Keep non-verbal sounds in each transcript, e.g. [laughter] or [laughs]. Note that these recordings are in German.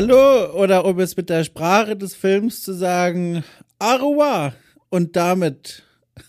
Hallo oder um es mit der Sprache des Films zu sagen, Arua und damit [laughs]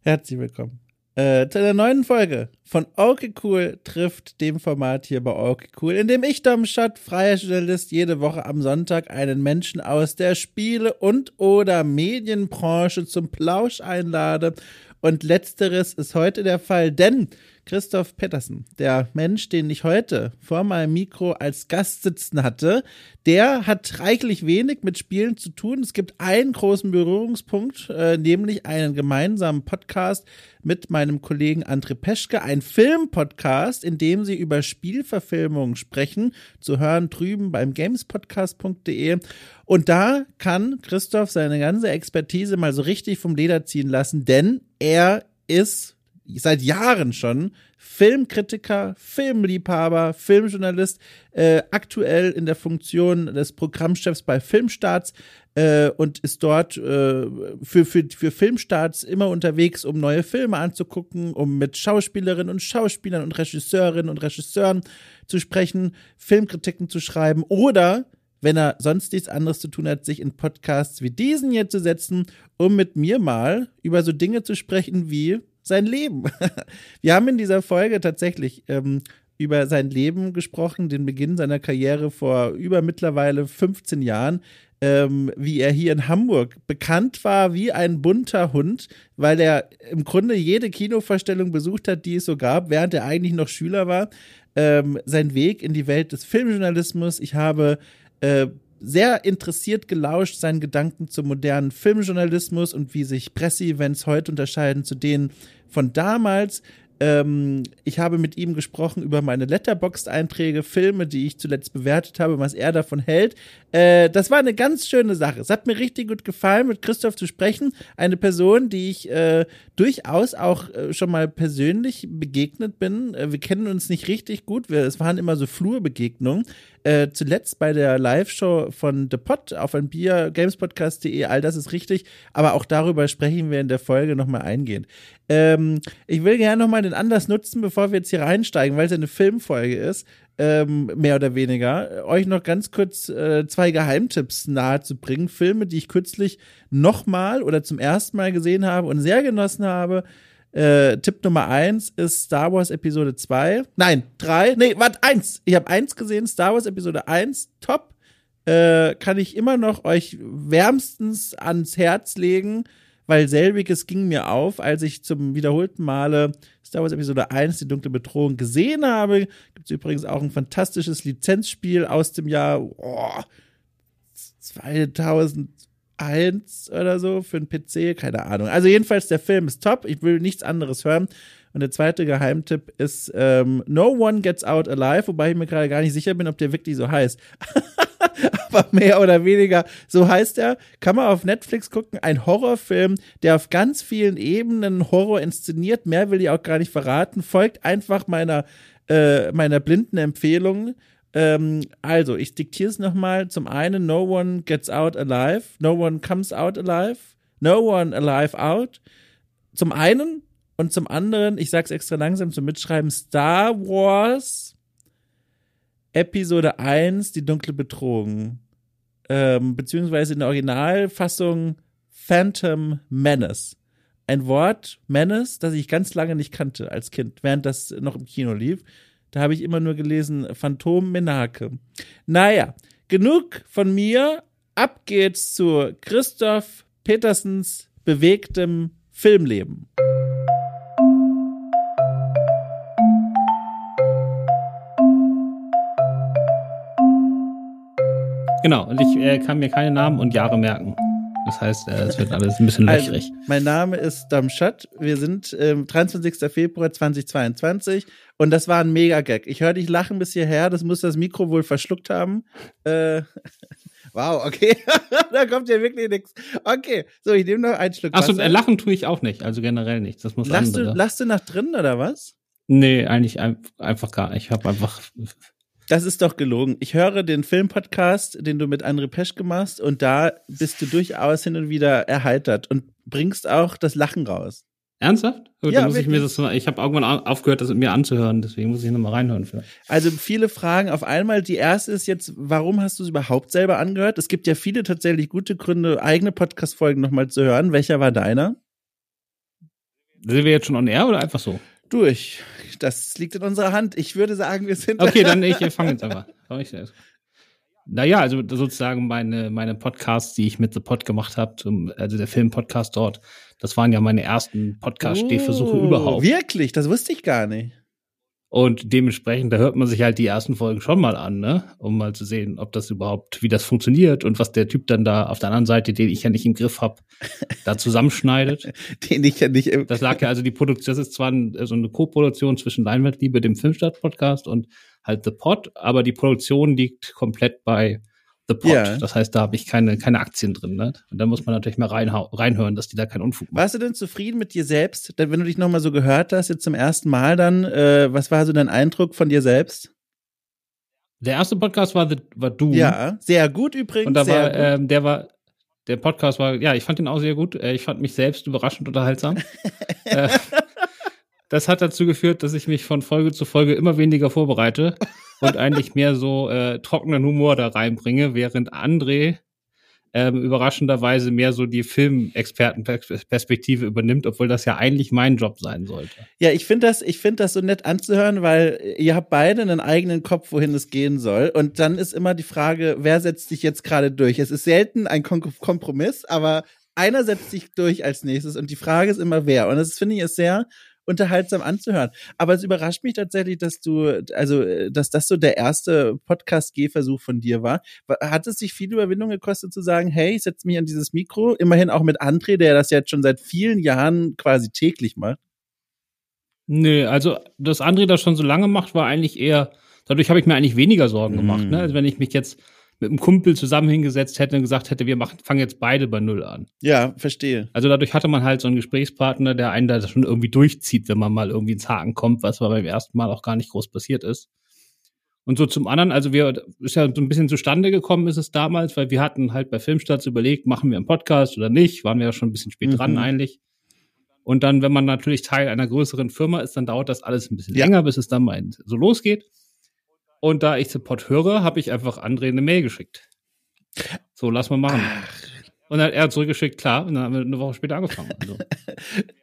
herzlich willkommen äh, zu einer neuen Folge von Okay Cool trifft dem Format hier bei Okay Cool, in dem ich, Dom Schott, freier Journalist, jede Woche am Sonntag einen Menschen aus der Spiele- und oder Medienbranche zum Plausch einlade. Und letzteres ist heute der Fall, denn Christoph Pettersen, der Mensch, den ich heute vor meinem Mikro als Gast sitzen hatte, der hat reichlich wenig mit Spielen zu tun. Es gibt einen großen Berührungspunkt, äh, nämlich einen gemeinsamen Podcast mit meinem Kollegen André Peschke, ein Filmpodcast, in dem sie über Spielverfilmungen sprechen, zu hören drüben beim gamespodcast.de. Und da kann Christoph seine ganze Expertise mal so richtig vom Leder ziehen lassen, denn er ist seit Jahren schon Filmkritiker, Filmliebhaber, Filmjournalist, äh, aktuell in der Funktion des Programmchefs bei Filmstarts äh, und ist dort äh, für, für, für Filmstarts immer unterwegs, um neue Filme anzugucken, um mit Schauspielerinnen und Schauspielern und Regisseurinnen und Regisseuren zu sprechen, Filmkritiken zu schreiben oder wenn er sonst nichts anderes zu tun hat, sich in Podcasts wie diesen hier zu setzen, um mit mir mal über so Dinge zu sprechen wie sein Leben. [laughs] Wir haben in dieser Folge tatsächlich ähm, über sein Leben gesprochen, den Beginn seiner Karriere vor über mittlerweile 15 Jahren, ähm, wie er hier in Hamburg bekannt war wie ein bunter Hund, weil er im Grunde jede Kinovorstellung besucht hat, die es so gab, während er eigentlich noch Schüler war. Ähm, sein Weg in die Welt des Filmjournalismus. Ich habe äh, sehr interessiert gelauscht seinen Gedanken zum modernen Filmjournalismus und wie sich Presseevents heute unterscheiden zu denen von damals. Ähm, ich habe mit ihm gesprochen über meine Letterboxd-Einträge, Filme, die ich zuletzt bewertet habe, was er davon hält. Äh, das war eine ganz schöne Sache. Es hat mir richtig gut gefallen, mit Christoph zu sprechen. Eine Person, die ich äh, durchaus auch äh, schon mal persönlich begegnet bin. Äh, wir kennen uns nicht richtig gut. Wir, es waren immer so Flurbegegnungen. Äh, zuletzt bei der Live-Show von The Pot auf ein Bier, gamespodcast.de, all das ist richtig, aber auch darüber sprechen wir in der Folge nochmal eingehend. Ähm, ich will gerne nochmal den Anlass nutzen, bevor wir jetzt hier reinsteigen, weil es eine Filmfolge ist, ähm, mehr oder weniger, euch noch ganz kurz äh, zwei Geheimtipps nahezubringen. Filme, die ich kürzlich nochmal oder zum ersten Mal gesehen habe und sehr genossen habe. Äh, Tipp Nummer eins ist Star Wars Episode 2. Nein, 3. Nee, warte, eins. Ich habe eins gesehen, Star Wars Episode 1. Top. Äh, kann ich immer noch euch wärmstens ans Herz legen, weil selbiges ging mir auf, als ich zum wiederholten Male Star Wars Episode 1, die dunkle Bedrohung, gesehen habe. Gibt es übrigens auch ein fantastisches Lizenzspiel aus dem Jahr oh, 2000 eins oder so für einen PC, keine Ahnung. Also jedenfalls, der Film ist top. Ich will nichts anderes hören. Und der zweite Geheimtipp ist ähm, No One Gets Out Alive, wobei ich mir gerade gar nicht sicher bin, ob der wirklich so heißt. [laughs] Aber mehr oder weniger so heißt er. Kann man auf Netflix gucken. Ein Horrorfilm, der auf ganz vielen Ebenen Horror inszeniert. Mehr will ich auch gar nicht verraten. Folgt einfach meiner, äh, meiner blinden Empfehlung. Ähm, also, ich diktiere es nochmal. Zum einen, no one gets out alive. No one comes out alive. No one alive out. Zum einen. Und zum anderen, ich sag's extra langsam zum Mitschreiben, Star Wars Episode 1, die dunkle Bedrohung. Ähm, beziehungsweise in der Originalfassung Phantom Menace. Ein Wort, Menace, das ich ganz lange nicht kannte als Kind, während das noch im Kino lief. Da habe ich immer nur gelesen Phantom Menake. Naja, genug von mir. Ab geht's zu Christoph Petersens bewegtem Filmleben. Genau, und ich äh, kann mir keine Namen und Jahre merken. Das heißt, äh, es wird alles ein bisschen also, löchrig. Also, mein Name ist Damschat. Wir sind ähm, 23. Februar 2022 und das war ein Mega-Gag. Ich höre dich lachen bis hierher. Das muss das Mikro wohl verschluckt haben. Äh, [laughs] wow, okay. [laughs] da kommt ja wirklich nichts. Okay, so, ich nehme noch einen Schluck Achso, äh, lachen tue ich auch nicht. Also generell nicht. Das muss lachst andere. Du, lachst du nach drinnen oder was? Nee, eigentlich einfach gar nicht. Ich habe einfach das ist doch gelogen. Ich höre den Filmpodcast, den du mit André Peschke machst, und da bist du durchaus hin und wieder erheitert und bringst auch das Lachen raus. Ernsthaft? Gut, Ja, muss ich mir das, ich habe irgendwann au- aufgehört, das mir anzuhören, deswegen muss ich nochmal reinhören. Vielleicht. Also viele Fragen auf einmal. Die erste ist jetzt, warum hast du es überhaupt selber angehört? Es gibt ja viele tatsächlich gute Gründe, eigene Podcast-Folgen nochmal zu hören. Welcher war deiner? Sind wir jetzt schon on air oder einfach so? Durch. Das liegt in unserer Hand. Ich würde sagen, wir sind. Okay, dann [laughs] ich fange jetzt erst. Naja, also sozusagen meine, meine Podcasts, die ich mit The Pod gemacht habe, also der Film-Podcast dort, das waren ja meine ersten Podcast-Stehversuche Oh, überhaupt. Wirklich? Das wusste ich gar nicht. Und dementsprechend, da hört man sich halt die ersten Folgen schon mal an, ne? Um mal zu sehen, ob das überhaupt, wie das funktioniert und was der Typ dann da auf der anderen Seite, den ich ja nicht im Griff habe, da zusammenschneidet. [laughs] Den ich ja nicht. Im Das lag ja also die Produktion, das ist zwar ein, so eine Co-Produktion zwischen Leinwandliebe, dem Filmstadt-Podcast und halt The Pod, aber die Produktion liegt komplett bei The Pod. Ja. Das heißt, da habe ich keine, keine Aktien drin, ne? Und da muss man natürlich mal reinhören, dass die da keinen Unfug machen. Warst du denn zufrieden mit dir selbst? Denn wenn du dich nochmal so gehört hast, jetzt zum ersten Mal dann, äh, was war so dein Eindruck von dir selbst? Der erste Podcast war, The, war Du. Ja, sehr gut übrigens. Und da war, ähm, der war, der Podcast war, ja, ich fand ihn auch sehr gut. Äh, Ich fand mich selbst überraschend unterhaltsam. [laughs] äh, das hat dazu geführt, dass ich mich von Folge zu Folge immer weniger vorbereite und eigentlich mehr so äh, trockenen Humor da reinbringe, während André ähm, überraschenderweise mehr so die Filmexpertenperspektive übernimmt, obwohl das ja eigentlich mein Job sein sollte. Ja, ich finde das, ich finde das so nett anzuhören, weil ihr habt beide einen eigenen Kopf, wohin es gehen soll. Und dann ist immer die Frage, wer setzt sich jetzt gerade durch? Es ist selten ein Kom Kompromiss, aber einer setzt sich durch als nächstes und die Frage ist immer wer. Und das finde ich ist sehr unterhaltsam anzuhören. Aber es überrascht mich tatsächlich, dass du, also, dass das so der erste Podcast-Gehversuch von dir war. Wa- Hat es sich viel Überwindung gekostet zu sagen, hey, ich setze mich an dieses Mikro, immerhin auch mit André, der das jetzt schon seit vielen Jahren quasi täglich macht? Nö, also dass André das schon so lange macht, war eigentlich eher, dadurch habe ich mir eigentlich weniger Sorgen Mhm. gemacht. Ne? Also wenn ich mich jetzt mit einem Kumpel zusammen hingesetzt hätte und gesagt hätte, wir machen, fangen jetzt beide bei Null an. Ja, verstehe. Also dadurch hatte man halt so einen Gesprächspartner, der einen da schon irgendwie durchzieht, wenn man mal irgendwie ins Haken kommt, was aber beim ersten Mal auch gar nicht groß passiert ist. Und so zum anderen, also wir, ist ja so ein bisschen zustande gekommen ist es damals, weil wir hatten halt bei Filmstarts überlegt, machen wir einen Podcast oder nicht, waren wir ja schon ein bisschen spät Mhm. dran eigentlich. Und dann, wenn man natürlich Teil einer größeren Firma ist, dann dauert das alles ein bisschen Ja. länger, bis es dann mal so losgeht. Und da ich Support höre, habe ich einfach André eine Mail geschickt. So, lass mal machen. Und dann hat er zurückgeschickt, klar, und dann haben wir eine Woche später angefangen. Also,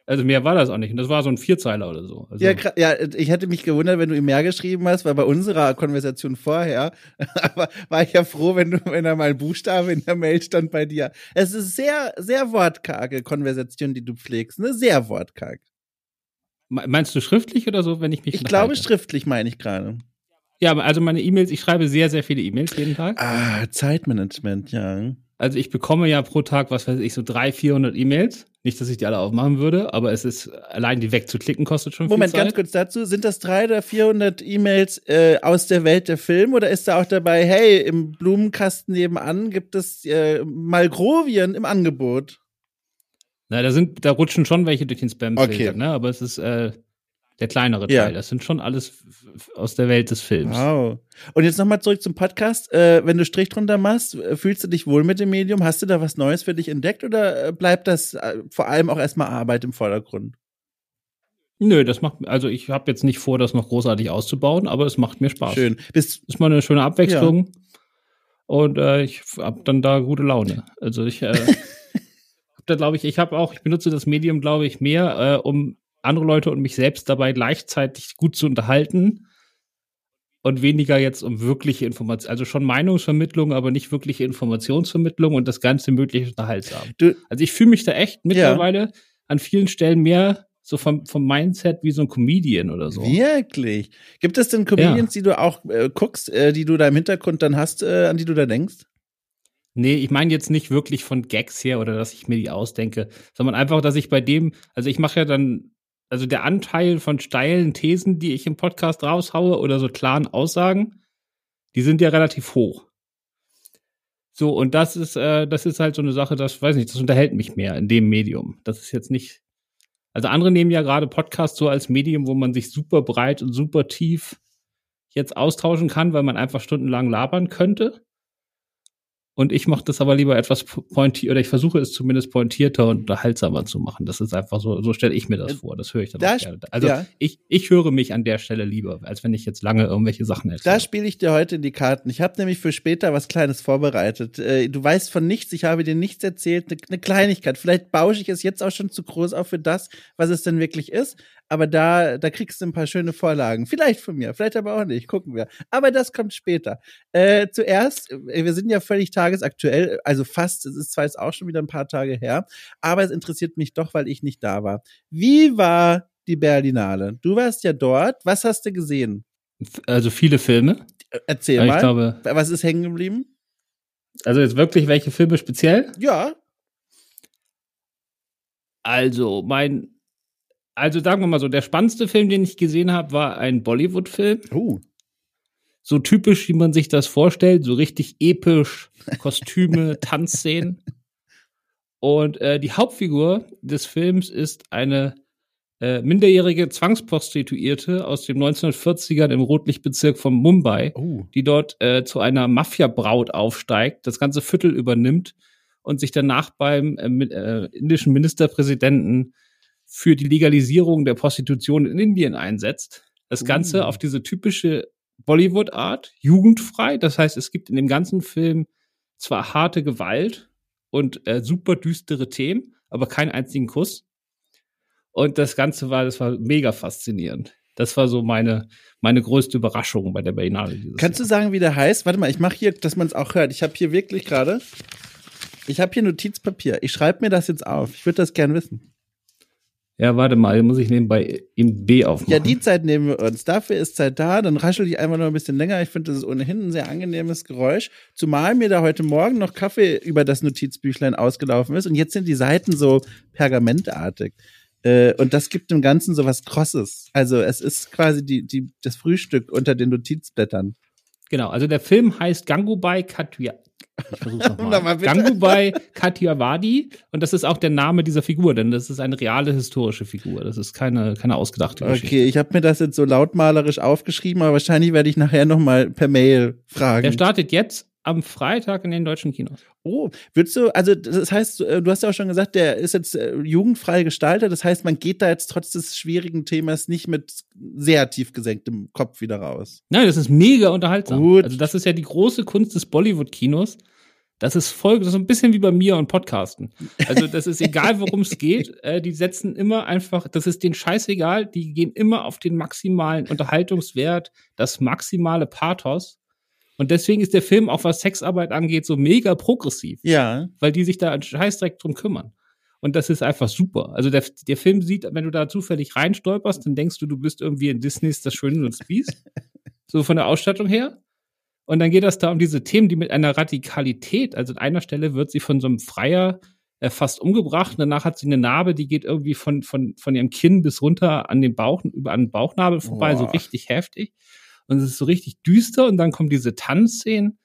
also mehr war das auch nicht. Und das war so ein Vierzeiler oder so. Also, Ja, ja, ich hätte mich gewundert, wenn du ihm mehr geschrieben hast, weil bei unserer Konversation vorher, [laughs] aber war ich ja froh, wenn du, wenn da mal ein Buchstabe in der Mail stand bei dir. Es ist sehr, sehr wortkarge Konversation, die du pflegst, ne? Sehr wortkarg. Me- Meinst du schriftlich oder so, wenn ich mich Ich glaube, schriftlich meine ich gerade. Ja, also meine E-Mails, ich schreibe sehr, sehr viele E-Mails jeden Tag. Ah, Zeitmanagement, ja. Also ich bekomme ja pro Tag, was weiß ich, so 300, 400 E-Mails. Nicht, dass ich die alle aufmachen würde, aber es ist, allein die wegzuklicken kostet schon Moment, viel Zeit. ganz kurz dazu. Sind das drei oder 400 E-Mails äh, aus der Welt der Film oder ist da auch dabei, hey, im Blumenkasten nebenan gibt es äh, Malgrovien im Angebot? Na, da sind, da rutschen schon welche durch den Spam-Filter, Okay. ne? Aber es ist äh, der kleinere Ja. Teil. Das sind schon alles aus der Welt des Films. Wow. Und jetzt nochmal zurück zum Podcast. Äh, wenn du Strich drunter machst, äh, fühlst du dich wohl mit dem Medium? Hast du da was Neues für dich entdeckt oder äh, bleibt das äh, vor allem auch erstmal Arbeit im Vordergrund? Nö, das macht, also ich habe jetzt nicht vor, das noch großartig auszubauen, aber es macht mir Spaß. Schön. Bist, Ist mal eine schöne Abwechslung. Und äh, ich hab dann da gute Laune. Also ich äh, [laughs] hab da glaube ich, ich habe auch, ich benutze das Medium, glaube ich, mehr, äh, um andere Leute und mich selbst dabei gleichzeitig gut zu unterhalten und weniger jetzt um wirkliche Informationen, also schon Meinungsvermittlung, aber nicht wirkliche Informationsvermittlung und das Ganze möglichst unterhaltsam. du, Also ich fühle mich da echt mittlerweile an vielen Stellen mehr so vom, vom Mindset wie so ein Comedian oder so. wirklich? Gibt es denn Comedians, die du auch äh, guckst, äh, die du da im Hintergrund dann hast, äh, an die du da denkst? Nee, ich meine jetzt nicht wirklich von Gags her oder dass ich mir die ausdenke, sondern einfach, dass ich bei dem, also ich mache ja dann, also der Anteil von steilen Thesen, die ich im Podcast raushaue oder so klaren Aussagen, die sind ja relativ hoch. So, und das ist, äh, das ist halt so eine Sache, das weiß nicht, das unterhält mich mehr in dem Medium. Das ist jetzt nicht. Also andere nehmen ja gerade Podcast so als Medium, wo man sich super breit und super tief jetzt austauschen kann, weil man einfach stundenlang labern könnte. Und ich mache das aber lieber etwas pointiert, oder ich versuche es zumindest pointierter und unterhaltsamer zu machen. Das ist einfach so, so stelle ich mir das äh, vor. Das höre ich dann da auch gerne. Also ja. ich, ich höre mich an der Stelle lieber, als wenn ich jetzt lange irgendwelche Sachen erzähle. Da spiele ich dir heute in die Karten. Ich habe nämlich für später was Kleines vorbereitet. Äh, du weißt von nichts, ich habe dir nichts erzählt, eine Kleinigkeit. Vielleicht bausche ich es jetzt auch schon zu groß auf für das, was es denn wirklich ist aber da, da kriegst du ein paar schöne Vorlagen. Vielleicht von mir, vielleicht aber auch nicht. Gucken wir. Aber das kommt später. Äh, zuerst, äh, wir sind ja völlig tagesaktuell, also fast, es ist zwar jetzt auch schon wieder ein paar Tage her, aber es interessiert mich doch, weil ich nicht da war. Wie war die Berlinale? Du warst ja dort. Was hast du gesehen? Also viele Filme. Äh, erzähl aber mal. Glaube, was ist hängen geblieben? Also jetzt wirklich welche Filme speziell? Ja. Also mein also sagen wir mal so, der spannendste Film, den ich gesehen habe, war ein Bollywood-Film. Oh. So typisch, wie man sich das vorstellt, so richtig episch, Kostüme, [laughs] Tanzszenen. Und äh, die Hauptfigur des Films ist eine äh, minderjährige Zwangsprostituierte aus den 1940ern im Rotlichtbezirk von Mumbai, oh. die dort äh, zu einer Mafia-Braut aufsteigt, das ganze Viertel übernimmt und sich danach beim äh, äh indischen Ministerpräsidenten für die Legalisierung der Prostitution in Indien einsetzt. Das Ganze uh. auf diese typische Bollywood-Art, jugendfrei. Das heißt, es gibt in dem ganzen Film zwar harte Gewalt und äh, super düstere Themen, aber keinen einzigen Kuss. Und das Ganze war, das war mega faszinierend. Das war so meine, meine größte Überraschung bei der Berlinale. Kannst Jahr. du sagen, wie der heißt? Warte mal, ich mache hier, dass man es auch hört. Ich habe hier wirklich gerade, ich habe hier Notizpapier. Ich schreibe mir das jetzt auf. Ich würde das gern wissen. Ja, warte mal, muss ich nebenbei im B aufmachen. Ja, die Zeit nehmen wir uns. Dafür ist Zeit da. Dann raschel ich einfach noch ein bisschen länger. Ich finde, das ist ohnehin ein sehr angenehmes Geräusch. Zumal mir da heute Morgen noch Kaffee über das Notizbüchlein ausgelaufen ist. Und jetzt sind die Seiten so pergamentartig. Äh, und das gibt dem Ganzen so was Krosses. Also es ist quasi die, die, das Frühstück unter den Notizblättern. Genau, also der Film heißt Gangubai Katya, ich versuch's nochmal. [laughs] Gangubai Kathiawadi. Und das ist auch der Name dieser Figur, denn das ist eine reale historische Figur. Das ist keine, keine ausgedachte Geschichte. Okay, ich habe mir das jetzt so lautmalerisch aufgeschrieben, aber wahrscheinlich werde ich nachher nochmal per Mail fragen. Der startet jetzt am Freitag in den deutschen Kinos. Oh, würdest du, also das heißt, äh, du hast ja auch schon gesagt, der ist jetzt äh, jugendfrei gestaltet. Das heißt, man geht da jetzt trotz des schwierigen Themas nicht mit sehr tief gesenktem Kopf wieder raus. Nein, das ist mega unterhaltsam. Gut. Also das ist ja die große Kunst des Bollywood-Kinos. Das ist voll, das ist ein bisschen wie bei mir und Podcasten. Also das ist egal, worum es geht. [laughs] Äh, die setzen immer einfach, das ist denen scheißegal. Die gehen immer auf den maximalen Unterhaltungswert, das maximale Pathos und deswegen ist der Film auch was Sexarbeit angeht so mega progressiv. Ja. Weil die sich da einen Scheißdreck drum kümmern. Und das ist einfach super. Also der, der Film sieht, wenn du da zufällig reinstolperst, dann denkst du, du bist irgendwie in Disneys Das Schöne und das Biest. [laughs] so von der Ausstattung her. Und dann geht das da um diese Themen, die mit einer Radikalität, also an einer Stelle wird sie von so einem Freier äh, fast umgebracht. Und danach hat sie eine Narbe, die geht irgendwie von, von, von ihrem Kinn bis runter an den Bauch, über an den Bauchnabel vorbei, Boah. so richtig heftig und es ist so richtig düster und dann kommen diese Tanzszenen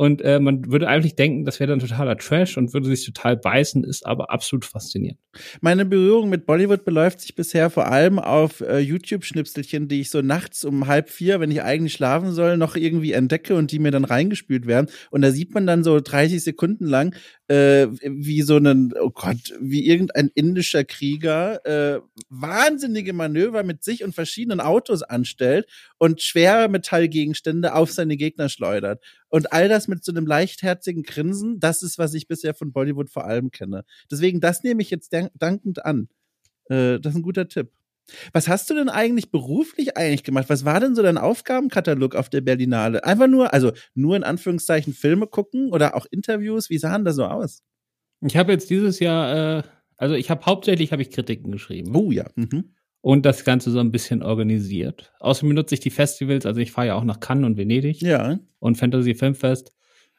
und äh, man würde eigentlich denken, das wäre dann totaler Trash und würde sich total beißen, ist aber absolut faszinierend. Meine Berührung mit Bollywood beläuft sich bisher vor allem auf äh, YouTube-Schnipselchen, die ich so nachts um halb vier, wenn ich eigentlich schlafen soll, noch irgendwie entdecke und die mir dann reingespült werden. Und da sieht man dann so 30 Sekunden lang, äh, wie so ein, oh Gott, wie irgendein indischer Krieger äh, wahnsinnige Manöver mit sich und verschiedenen Autos anstellt und schwere Metallgegenstände auf seine Gegner schleudert. Und all das mit so einem leichtherzigen Grinsen, das ist, was ich bisher von Bollywood vor allem kenne. Deswegen, das nehme ich jetzt dankend an. Äh, das ist ein guter Tipp. Was hast du denn eigentlich beruflich eigentlich gemacht? Was war denn so dein Aufgabenkatalog auf der Berlinale? Einfach nur, also nur in Anführungszeichen Filme gucken oder auch Interviews? Wie sahen da so aus? Ich habe jetzt dieses Jahr, äh, also ich habe hauptsächlich habe ich Kritiken geschrieben. Oh ja. Mhm. Und das Ganze so ein bisschen organisiert. Außerdem benutze ich die Festivals, also ich fahre ja auch nach Cannes und Venedig. Ja. Und Fantasy Filmfest.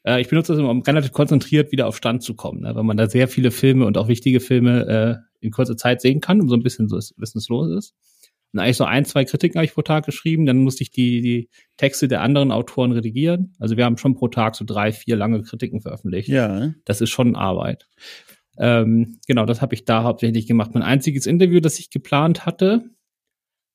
Äh, ich benutze das immer, um relativ konzentriert wieder auf Stand zu kommen, ne? weil man da sehr viele Filme und auch wichtige Filme äh, in kurzer Zeit sehen kann, um so ein bisschen so wissen, es los ist. Und eigentlich so ein, zwei Kritiken habe ich pro Tag geschrieben, dann musste ich die, die Texte der anderen Autoren redigieren. Also wir haben schon pro Tag so drei, vier lange Kritiken veröffentlicht. Ja. Das ist schon Arbeit. Ähm, genau, das habe ich da hauptsächlich gemacht. Mein einziges Interview, das ich geplant hatte,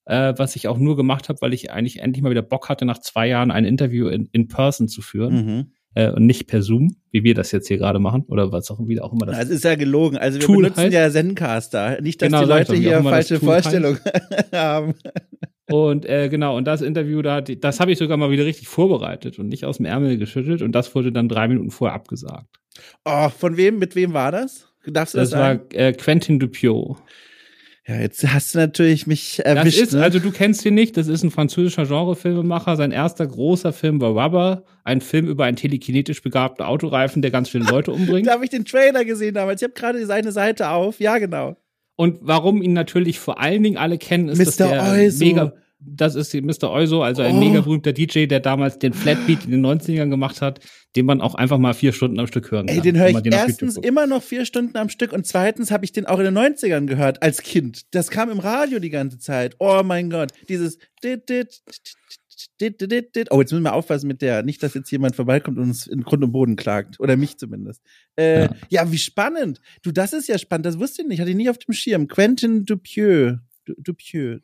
äh, was ich auch nur gemacht habe, weil ich eigentlich endlich mal wieder Bock hatte, nach zwei Jahren ein Interview in, in Person zu führen. Mhm äh, und nicht per Zoom, wie wir das jetzt hier gerade machen oder was auch wieder auch immer das. Das ist ja gelogen. Also wir Tool benutzen heißt. ja Zencaster. Nicht, dass Genau, die Leute wie hier falsche. Vorstellungen [laughs] haben. Und äh, genau, und das Interview, da, das habe ich sogar mal wieder richtig vorbereitet und nicht aus dem Ärmel geschüttelt und das wurde dann drei Minuten vorher abgesagt. Oh, von wem, mit wem war das? Darfst du das, Das war äh, Quentin Dupieux. Ja, jetzt hast du natürlich mich Das erwischt. ist, ne? also du kennst ihn nicht, das ist ein französischer Genrefilmemacher. Sein erster großer Film war Rubber, ein Film über einen telekinetisch begabten Autoreifen, der ganz viele Leute [laughs] umbringt. da habe ich den Trailer gesehen damals. Ich habe gerade seine Seite auf. Ja, genau. Und warum ihn natürlich vor allen Dingen alle kennen, ist, dass Mr. der Oizo. mega, das ist Mr. Oizo, also ein Oh. mega berühmter DJ, der damals den Flatbeat in den 90ern gemacht hat, den man auch einfach mal vier Stunden am Stück hören kann. Ey, den höre ich den erstens immer noch vier Stunden am Stück und zweitens habe ich den auch in den 90ern gehört, als Kind. Das kam im Radio die ganze Zeit. Oh mein Gott. Dieses. Oh, jetzt müssen wir aufpassen mit der. Nicht, dass jetzt jemand vorbeikommt und uns in Grund und Boden klagt. Oder mich zumindest. Äh, ja. Ja. wie spannend. Du, das ist ja spannend. Das wusste ich nicht. Hatte ich nie auf dem Schirm. Quentin Dupieux. Du- Dupieux.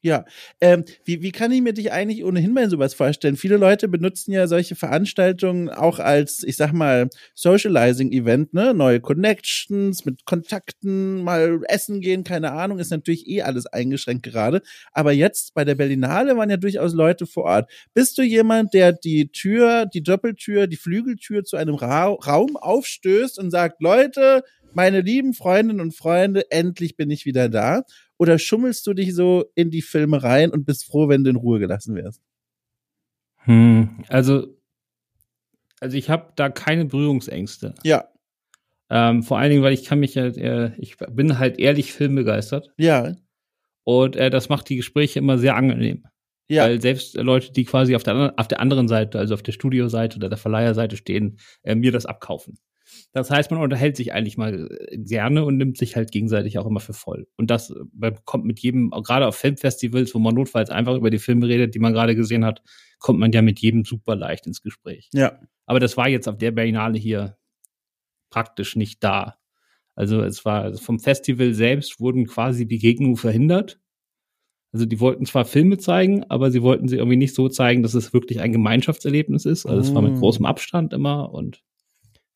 Ja, ähm, wie, wie kann ich mir dich eigentlich ohnehin bei sowas vorstellen? Viele Leute benutzen ja solche Veranstaltungen auch als, ich sag mal, Socializing-Event, ne? Neue Connections mit Kontakten, mal essen gehen, keine Ahnung, ist natürlich eh alles eingeschränkt gerade. Aber jetzt bei der Berlinale waren ja durchaus Leute vor Ort. Bist du jemand, der die Tür, die Doppeltür, die Flügeltür zu einem Ra Raum aufstößt und sagt, Leute, meine lieben Freundinnen und Freunde, endlich bin ich wieder da? Oder schummelst du dich so in die Filme rein und bist froh, wenn du in Ruhe gelassen wirst? Hm, also, also ich habe da keine Berührungsängste. Ja, Ähm, vor allen Dingen, weil ich kann mich halt, äh, ich bin halt ehrlich filmbegeistert ja, und äh, das macht die Gespräche immer sehr angenehm. ja. Weil selbst Leute, die quasi auf der, auf der anderen Seite, also auf der Studioseite oder der Verleiherseite stehen, äh, mir das abkaufen. Das heißt, man unterhält sich eigentlich mal äh, gerne und nimmt sich halt gegenseitig auch immer für voll. Und das äh, kommt mit jedem, gerade auf Filmfestivals, wo man notfalls einfach über die Filme redet, die man gerade gesehen hat, kommt man ja mit jedem super leicht ins Gespräch. ja. Aber das war jetzt auf der Berlinale hier praktisch nicht da. Also es war also vom Festival selbst wurden quasi Begegnungen verhindert. Also die wollten zwar Filme zeigen, aber sie wollten sie irgendwie nicht so zeigen, dass es wirklich ein Gemeinschaftserlebnis ist. Also es war mit Mm. großem Abstand immer und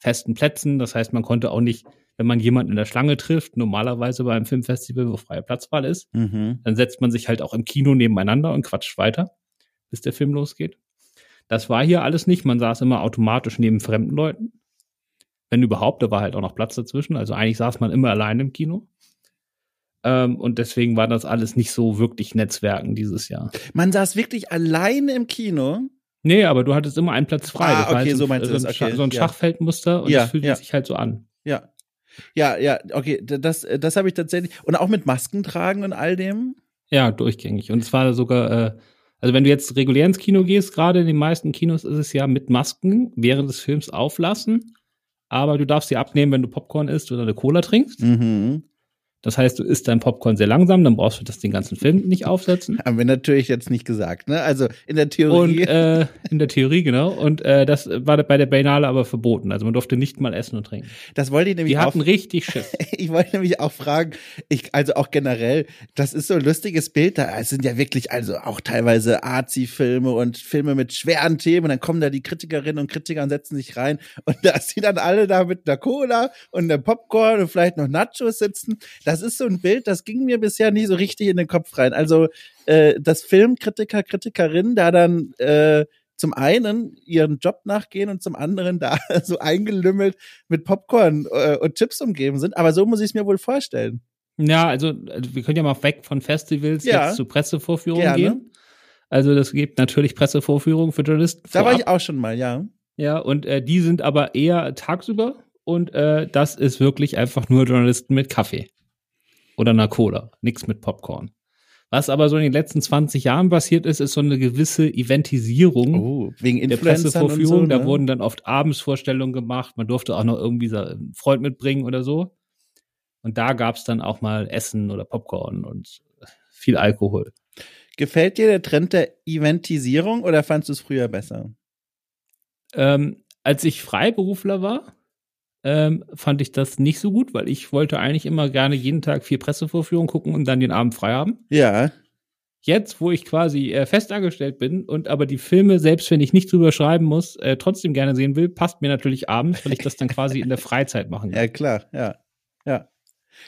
festen Plätzen. Das heißt, man konnte auch nicht, wenn man jemanden in der Schlange trifft, normalerweise bei einem Filmfestival, wo freie Platzwahl ist, Mhm. dann setzt man sich halt auch im Kino nebeneinander und quatscht weiter, bis der Film losgeht. Das war hier alles nicht. Man saß immer automatisch neben fremden Leuten. Wenn überhaupt, da war halt auch noch Platz dazwischen. Also eigentlich saß man immer allein im Kino. Ähm, und deswegen war das alles nicht so wirklich Netzwerken dieses Jahr. Man saß wirklich alleine im Kino. Nee, aber du hattest immer einen Platz frei. Ah, Das war okay, halt so ein- meinst du so das, ein, Scha- okay, so ein. Schachfeldmuster und Ja, das fühlte ja. sich halt so an. Ja. Ja, ja, okay, das, das habe ich tatsächlich. Und auch mit Masken tragen und all dem. Ja, durchgängig. Und es war sogar, äh, also wenn du jetzt regulär ins Kino gehst, gerade in den meisten Kinos ist es ja mit Masken während des Films auflassen. Aber du darfst sie abnehmen, wenn du Popcorn isst oder eine Cola trinkst. Mhm. Das heißt, du isst dein Popcorn sehr langsam, dann brauchst du das den ganzen Film nicht aufsetzen. Haben wir natürlich jetzt nicht gesagt, ne? Also in der Theorie. Und äh, in der Theorie, genau. Und äh, das war bei der Berlinale aber verboten. Also man durfte nicht mal essen und trinken. das wollte ich nämlich Die auch. hatten richtig Schiss. [laughs] Ich wollte nämlich auch fragen, ich, also auch generell, das ist so ein lustiges Bild, da es sind ja wirklich also auch teilweise Arzi-Filme und Filme mit schweren Themen und dann kommen da die Kritikerinnen und Kritiker und setzen sich rein und [laughs] da sind dann alle da mit einer Cola und einem Popcorn und vielleicht noch Nachos sitzen. Das ist so ein Bild, das ging mir bisher nie so richtig in den Kopf rein. Also, äh, dass Filmkritiker, Kritikerinnen da dann äh, zum einen ihren Job nachgehen und zum anderen da [laughs] so eingelümmelt mit Popcorn äh, und Chips umgeben sind. Aber so muss ich es mir wohl vorstellen. Ja, also, also wir können ja mal weg von Festivals Ja. jetzt zu Pressevorführungen Gerne. gehen. Also das gibt natürlich Pressevorführungen für Journalisten. Da war vorab. ich auch schon mal, ja. Ja, und äh, die sind aber eher tagsüber und äh, das ist wirklich einfach nur Journalisten mit Kaffee oder einer Cola, nichts mit Popcorn. Was aber so in den letzten 20 Jahren passiert ist, ist so eine gewisse Eventisierung Oh, wegen der Pressevorführung. so, ne? Da wurden dann oft Abendsvorstellungen gemacht. Man durfte auch noch irgendwie einen Freund mitbringen oder so. Und da gab's dann auch mal Essen oder Popcorn und viel Alkohol. Gefällt dir der Trend der Eventisierung oder fandst du es früher besser? Ähm, als ich Freiberufler war, ähm, fand ich das nicht so gut, weil ich wollte eigentlich immer gerne jeden Tag vier Pressevorführungen gucken und dann den Abend frei haben. Ja. jetzt, wo ich quasi äh, festangestellt bin und aber die Filme, selbst wenn ich nicht drüber schreiben muss, äh, trotzdem gerne sehen will, passt mir natürlich abends, weil ich das dann quasi in der Freizeit machen kann. [laughs] Ja, klar, ja. Ja.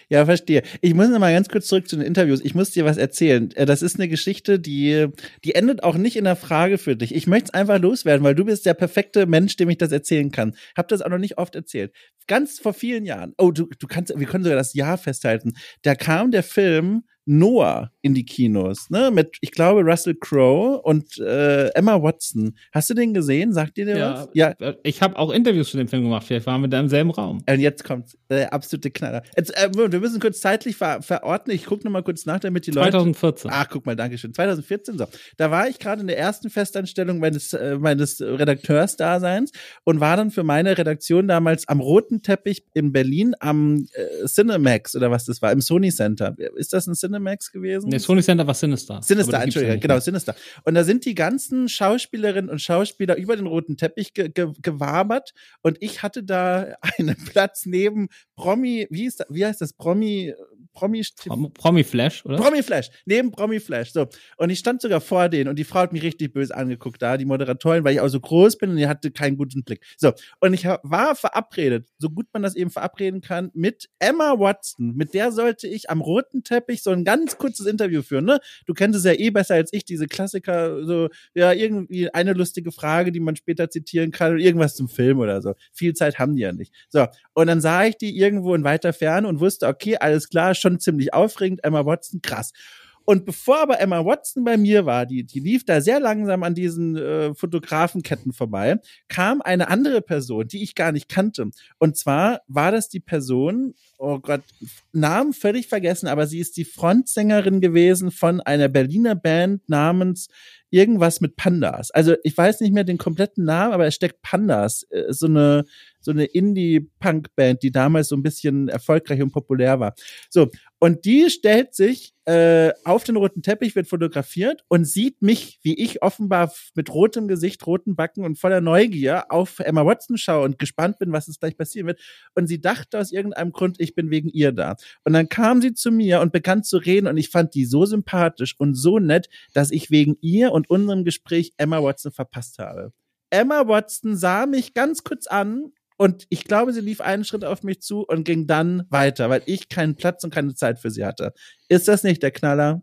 Ja, verstehe. Ich muss noch mal ganz kurz zurück zu den Interviews. Ich muss dir was erzählen. Äh, das ist eine Geschichte, die, die endet auch nicht in der Frage für dich. Ich möchte es einfach loswerden, weil du bist der perfekte Mensch, dem ich das erzählen kann. Hab das auch noch nicht oft erzählt. Ganz vor vielen Jahren. Oh, du, du kannst, wir können sogar das Jahr festhalten. Da kam der Film Noah in die Kinos, ne? Mit, ich glaube, Russell Crowe und äh, Emma Watson. Hast du den gesehen? Sagt dir der Ja, was? Ja. Ich habe auch Interviews zu dem Film gemacht. Vielleicht waren wir da im selben Raum. Und jetzt kommt der absolute Knaller. Jetzt, äh, wir müssen kurz zeitlich ver verordnen. Ich gucke noch mal kurz nach, damit die Leute. 2014. Ach, guck mal, danke schön. 2014, so. Da war ich gerade in der ersten Festanstellung meines, äh, meines Redakteursdaseins und war dann für meine Redaktion damals am roten Teppich in Berlin am äh, Cinemax oder was das war, im Sony Center. Ist das ein Cinemax gewesen? Nee, Sony Center war Sinister. Sinister, ja Entschuldigung, nicht genau. Sinister. Und da sind die ganzen Schauspielerinnen und Schauspieler über den roten Teppich ge ge gewabert und ich hatte da [laughs] einen Platz neben Promi, wie, ist da, wie heißt das? Promi, Promi, Prom- Promi Flash, oder? Promi Flash, neben Promi Flash. So. Und ich stand sogar vor denen und die Frau hat mich richtig böse angeguckt da, die Moderatorin, weil ich auch so groß bin und die hatte keinen guten Blick. So. Und ich war verabredet, so gut man das eben verabreden kann, mit Emma Watson. Mit der sollte ich am roten Teppich so ein ganz kurzes Interview führen, ne? Du kennst es ja eh besser als ich, diese Klassiker, so, ja, irgendwie eine lustige Frage, die man später zitieren kann oder irgendwas zum Film oder so. Viel Zeit haben die ja nicht. So. Und dann sah ich die irgendwo in weiter Ferne und wusste, okay, alles klar, schon ziemlich aufregend, Emma Watson, krass. Und bevor aber Emma Watson bei mir war, die, die lief da sehr langsam an diesen äh, Fotografenketten vorbei, kam eine andere Person, die ich gar nicht kannte. Und zwar war das die Person, oh Gott, Namen völlig vergessen, aber sie ist die Frontsängerin gewesen von einer Berliner Band namens irgendwas mit Pandas. Also ich weiß nicht mehr den kompletten Namen, aber es steckt Pandas, äh, so eine so eine Indie-Punk-Band, die damals so ein bisschen erfolgreich und populär war. So, und die stellt sich äh, auf den roten Teppich, wird fotografiert und sieht mich, wie ich offenbar mit rotem Gesicht, roten Backen und voller Neugier auf Emma Watson schaue und gespannt bin, was es gleich passieren wird. Und sie dachte aus irgendeinem Grund, ich bin wegen ihr da. Und dann kam sie zu mir und begann zu reden und ich fand die so sympathisch und so nett, dass ich wegen ihr und unserem Gespräch Emma Watson verpasst habe. Emma Watson sah mich ganz kurz an und ich glaube, sie lief einen Schritt auf mich zu und ging dann weiter, weil ich keinen Platz und keine Zeit für sie hatte. Ist das nicht der Knaller?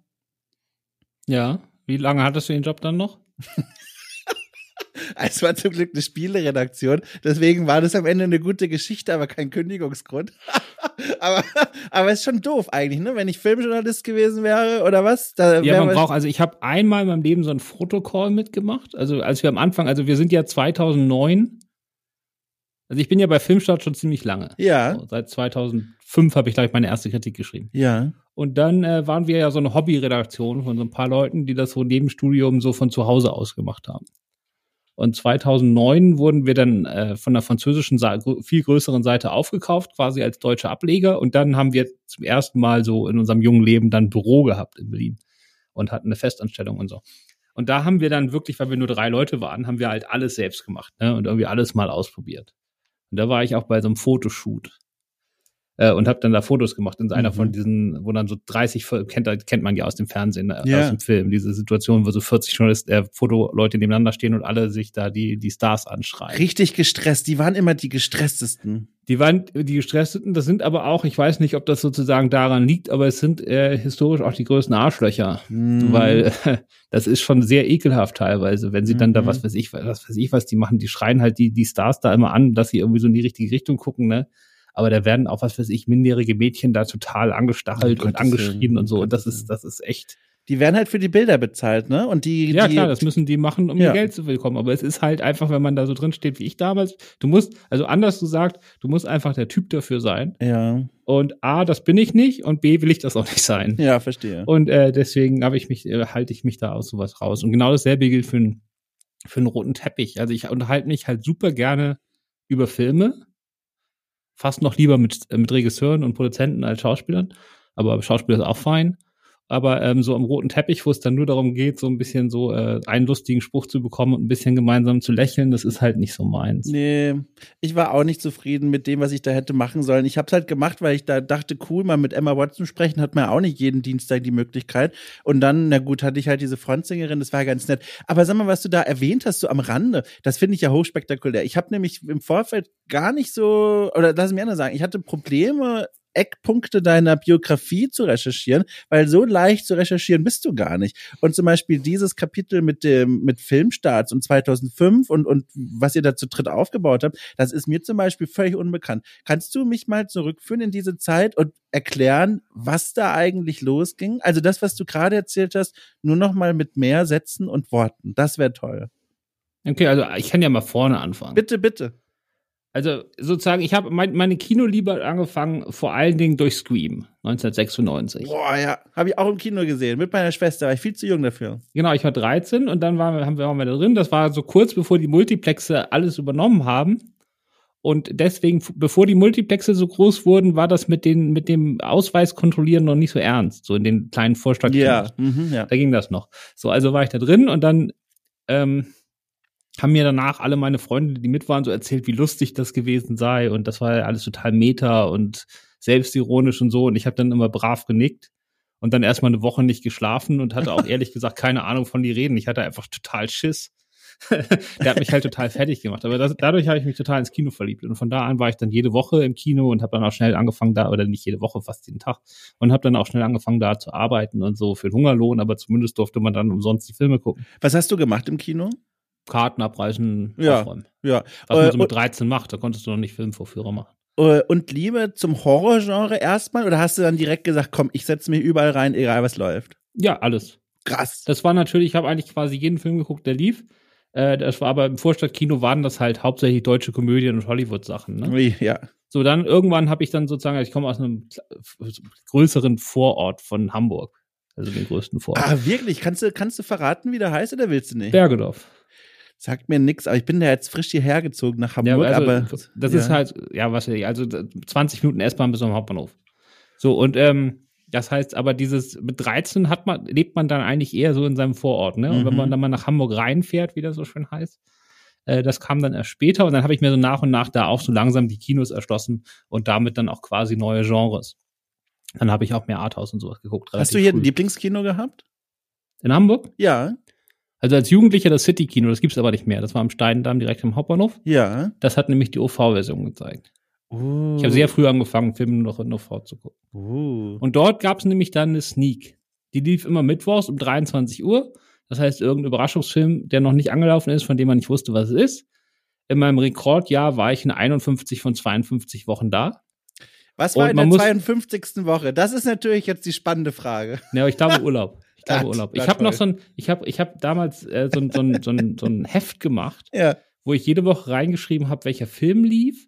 Ja. Wie lange hattest du den Job dann noch? [laughs] Es war zum Glück eine Spieleredaktion, deswegen war das am Ende eine gute Geschichte, aber kein Kündigungsgrund. [laughs] aber, aber ist schon doof eigentlich, ne? Wenn ich Filmjournalist gewesen wäre oder was? Da Ja, wär man braucht, also ich habe einmal in meinem Leben so einen Fotocall mitgemacht. Also als wir am Anfang, also wir sind ja 2009. Also ich bin ja bei Filmstart schon ziemlich lange. Ja. So, seit 2005 habe ich, glaube ich, meine erste Kritik geschrieben. Ja. Und dann äh, waren wir ja so eine Hobbyredaktion von so ein paar Leuten, die das so neben Studium so von zu Hause aus gemacht haben. Und 2009 wurden wir dann äh, von der französischen, viel größeren Seite aufgekauft, quasi als deutscher Ableger. Und dann haben wir zum ersten Mal so in unserem jungen Leben dann Büro gehabt in Berlin und hatten eine Festanstellung und so. Und da haben wir dann wirklich, weil wir nur drei Leute waren, haben wir halt alles selbst gemacht ne? und irgendwie alles mal ausprobiert. Und da war ich auch bei so einem Fotoshoot äh, und habe dann da Fotos gemacht in einer Mhm. von diesen, wo dann so 30, Fil- kennt, kennt man ja aus dem Fernsehen, äh, Ja. aus dem Film, diese Situation, wo so 40 Journalisten, äh, Fotoleute nebeneinander stehen und alle sich da die, die Stars anschreien. Richtig gestresst. Die waren immer die gestresstesten. Die waren die gestressten, das sind aber auch, ich weiß nicht, ob das sozusagen daran liegt, aber es sind äh, historisch auch die größten Arschlöcher. Mhm. Weil [laughs] das ist schon sehr ekelhaft teilweise, wenn sie dann da Mhm. was weiß ich, was weiß ich, was die machen, die schreien halt die, die Stars da immer an, dass sie irgendwie so in die richtige Richtung gucken, ne? Aber da werden auch, was weiß ich, minderjährige Mädchen da total angestachelt Um und Gottes angeschrien Willen, und so. Und das ist, das ist echt. Die werden halt für die Bilder bezahlt, ne? Und die, Ja, die, klar, das müssen die machen, um Ja. ihr Geld zu bekommen. Aber es ist halt einfach, wenn man da so drin steht wie ich damals, du musst, also anders gesagt, du musst einfach der Typ dafür sein. Ja, Und A, das bin ich nicht und B, will ich das auch nicht sein. ja, verstehe. Und äh, deswegen habe ich mich, äh, halte ich mich da aus sowas raus. Und genau dasselbe gilt für, einen- für einen roten Teppich. Also ich unterhalte mich halt super gerne über Filme. Fast noch lieber mit, äh, mit Regisseuren und Produzenten als Schauspielern. Aber Schauspieler ist auch fein. Aber ähm, so am roten Teppich, wo es dann nur darum geht, so ein bisschen so äh, einen lustigen Spruch zu bekommen und ein bisschen gemeinsam zu lächeln, das ist halt nicht so meins. Nee, ich war auch nicht zufrieden mit dem, was ich da hätte machen sollen. Ich habe es halt gemacht, weil ich da dachte, cool, mal mit Emma Watson sprechen, hat man ja auch nicht jeden Dienstag die Möglichkeit. Und dann, na gut, hatte ich halt diese Frontsängerin, das war ganz nett. Aber sag mal, was du da erwähnt hast, so am Rande, das finde ich ja hochspektakulär. Ich habe nämlich im Vorfeld gar nicht so, oder lass mich anders sagen, ich hatte Probleme, Eckpunkte deiner Biografie zu recherchieren, weil so leicht zu recherchieren bist du gar nicht. Und zum Beispiel dieses Kapitel mit dem, mit Filmstarts und 2005 und, und was ihr da zu dritt aufgebaut habt, das ist mir zum Beispiel völlig unbekannt. Kannst du mich mal zurückführen in diese Zeit und erklären, was da eigentlich losging? Also das, was du gerade erzählt hast, nur noch mal mit mehr Sätzen und Worten. Das wäre toll. Okay, also ich kann ja mal vorne anfangen. Bitte, bitte. Also sozusagen, ich habe mein, meine Kinoliebe angefangen, vor allen Dingen durch Scream 1996. Boah, ja, habe ich auch im Kino gesehen mit meiner Schwester, war ich viel zu jung dafür. Genau, ich war 13 und dann waren wir, haben wir, waren wir da drin. Das war so kurz bevor die Multiplexe alles übernommen haben. Und deswegen, bevor die Multiplexe so groß wurden, war das mit, den, mit dem Ausweis kontrollieren noch nicht so ernst. So in den kleinen Vorstadt. Ja, mhm, ja. Da ging das noch. So, also war ich da drin und dann ähm, haben mir danach alle meine Freunde, die mit waren, so erzählt, wie lustig das gewesen sei und das war ja alles total meta und selbstironisch und so und ich habe dann immer brav genickt und dann erstmal eine Woche nicht geschlafen und hatte auch [laughs] ehrlich gesagt keine Ahnung von die Reden. Ich hatte einfach total Schiss. [laughs] Der hat mich halt total fertig gemacht. Aber das, dadurch habe ich mich total ins Kino verliebt. Und von da an war ich dann jede Woche im Kino und habe dann auch schnell angefangen da, oder nicht jede Woche, fast jeden Tag, und habe dann auch schnell angefangen da zu arbeiten und so für den Hungerlohn, aber zumindest durfte man dann umsonst die Filme gucken. Was hast du gemacht im Kino? Karten abreißen, Ja, aufräumen. Ja. Was man Äh, so mit 13 macht, da konntest du noch nicht Filmvorführer machen. Äh, Und Liebe zum Horrorgenre erstmal? Oder hast du dann direkt gesagt, komm, ich setze mich überall rein, egal was läuft? Ja, alles. Krass. Das war natürlich, ich habe eigentlich quasi jeden Film geguckt, der lief. Äh, das war aber im Vorstadtkino waren das halt hauptsächlich deutsche Komödien und Hollywood-Sachen. Ne? Ja. So, dann irgendwann habe ich dann sozusagen, ich komme aus einem größeren Vorort von Hamburg. Also den größten Vorort. Ah, wirklich? Kannst du, kannst du verraten, wie der heißt oder willst du nicht? Bergedorf. Sagt mir nix, aber ich bin da jetzt frisch hierher gezogen nach Hamburg, also, aber. das ja. ist halt, ja, was weiß ich, also 20 Minuten S-Bahn bis zum Hauptbahnhof. So, und ähm, das heißt, aber dieses mit 13 hat man, lebt man dann eigentlich eher so in seinem Vorort, ne? Und wenn Mhm. man dann mal nach Hamburg reinfährt, wie das so schön heißt, äh, das kam dann erst später und dann habe ich mir so nach und nach da auch so langsam die Kinos erschlossen und damit dann auch quasi neue Genres. Dann habe ich auch mehr Arthouse und sowas geguckt. Hast du hier ein früh. Lieblingskino gehabt? In Hamburg? Ja, Also als Jugendlicher das City-Kino, das gibt's aber nicht mehr. Das war am Steindamm direkt am Hauptbahnhof. ja. Das hat nämlich die OV-Version gezeigt. Uh, Ich habe sehr früh angefangen, Filme noch in OV zu gucken. Uh. Und dort gab's nämlich dann eine Sneak. Die lief immer mittwochs um 23 Uhr. Das heißt, irgendein Überraschungsfilm, der noch nicht angelaufen ist, von dem man nicht wusste, was es ist. In meinem Rekordjahr war ich in 51 von 52 Wochen da. Was war und in der muss- 52. Woche? Das ist natürlich jetzt die spannende Frage. Aber ich glaube [laughs] Urlaub. Ich glaube Urlaub. Ich habe noch so ein, ich habe, ich habe damals äh, so, ein, so, ein, so, ein, so ein Heft gemacht, Ja. wo ich jede Woche reingeschrieben habe, welcher Film lief,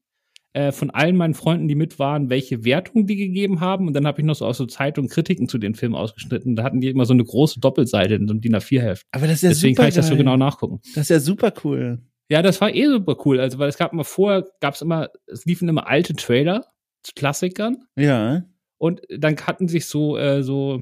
äh, von allen meinen Freunden, die mit waren, welche Wertung die gegeben haben. Und dann habe ich noch so aus so Zeitungen Kritiken zu den Filmen ausgeschnitten. Da hatten die immer so eine große Doppelseite in so einem DIN A4-Heft. Aber das ist ja Deswegen super kann ich das so genau nachgucken. Das ist ja super cool. Ja, das war eh super cool. Also, weil es gab immer vorher, gab es immer, es liefen immer alte Trailer zu Klassikern. Ja. Und dann hatten sich so, äh, so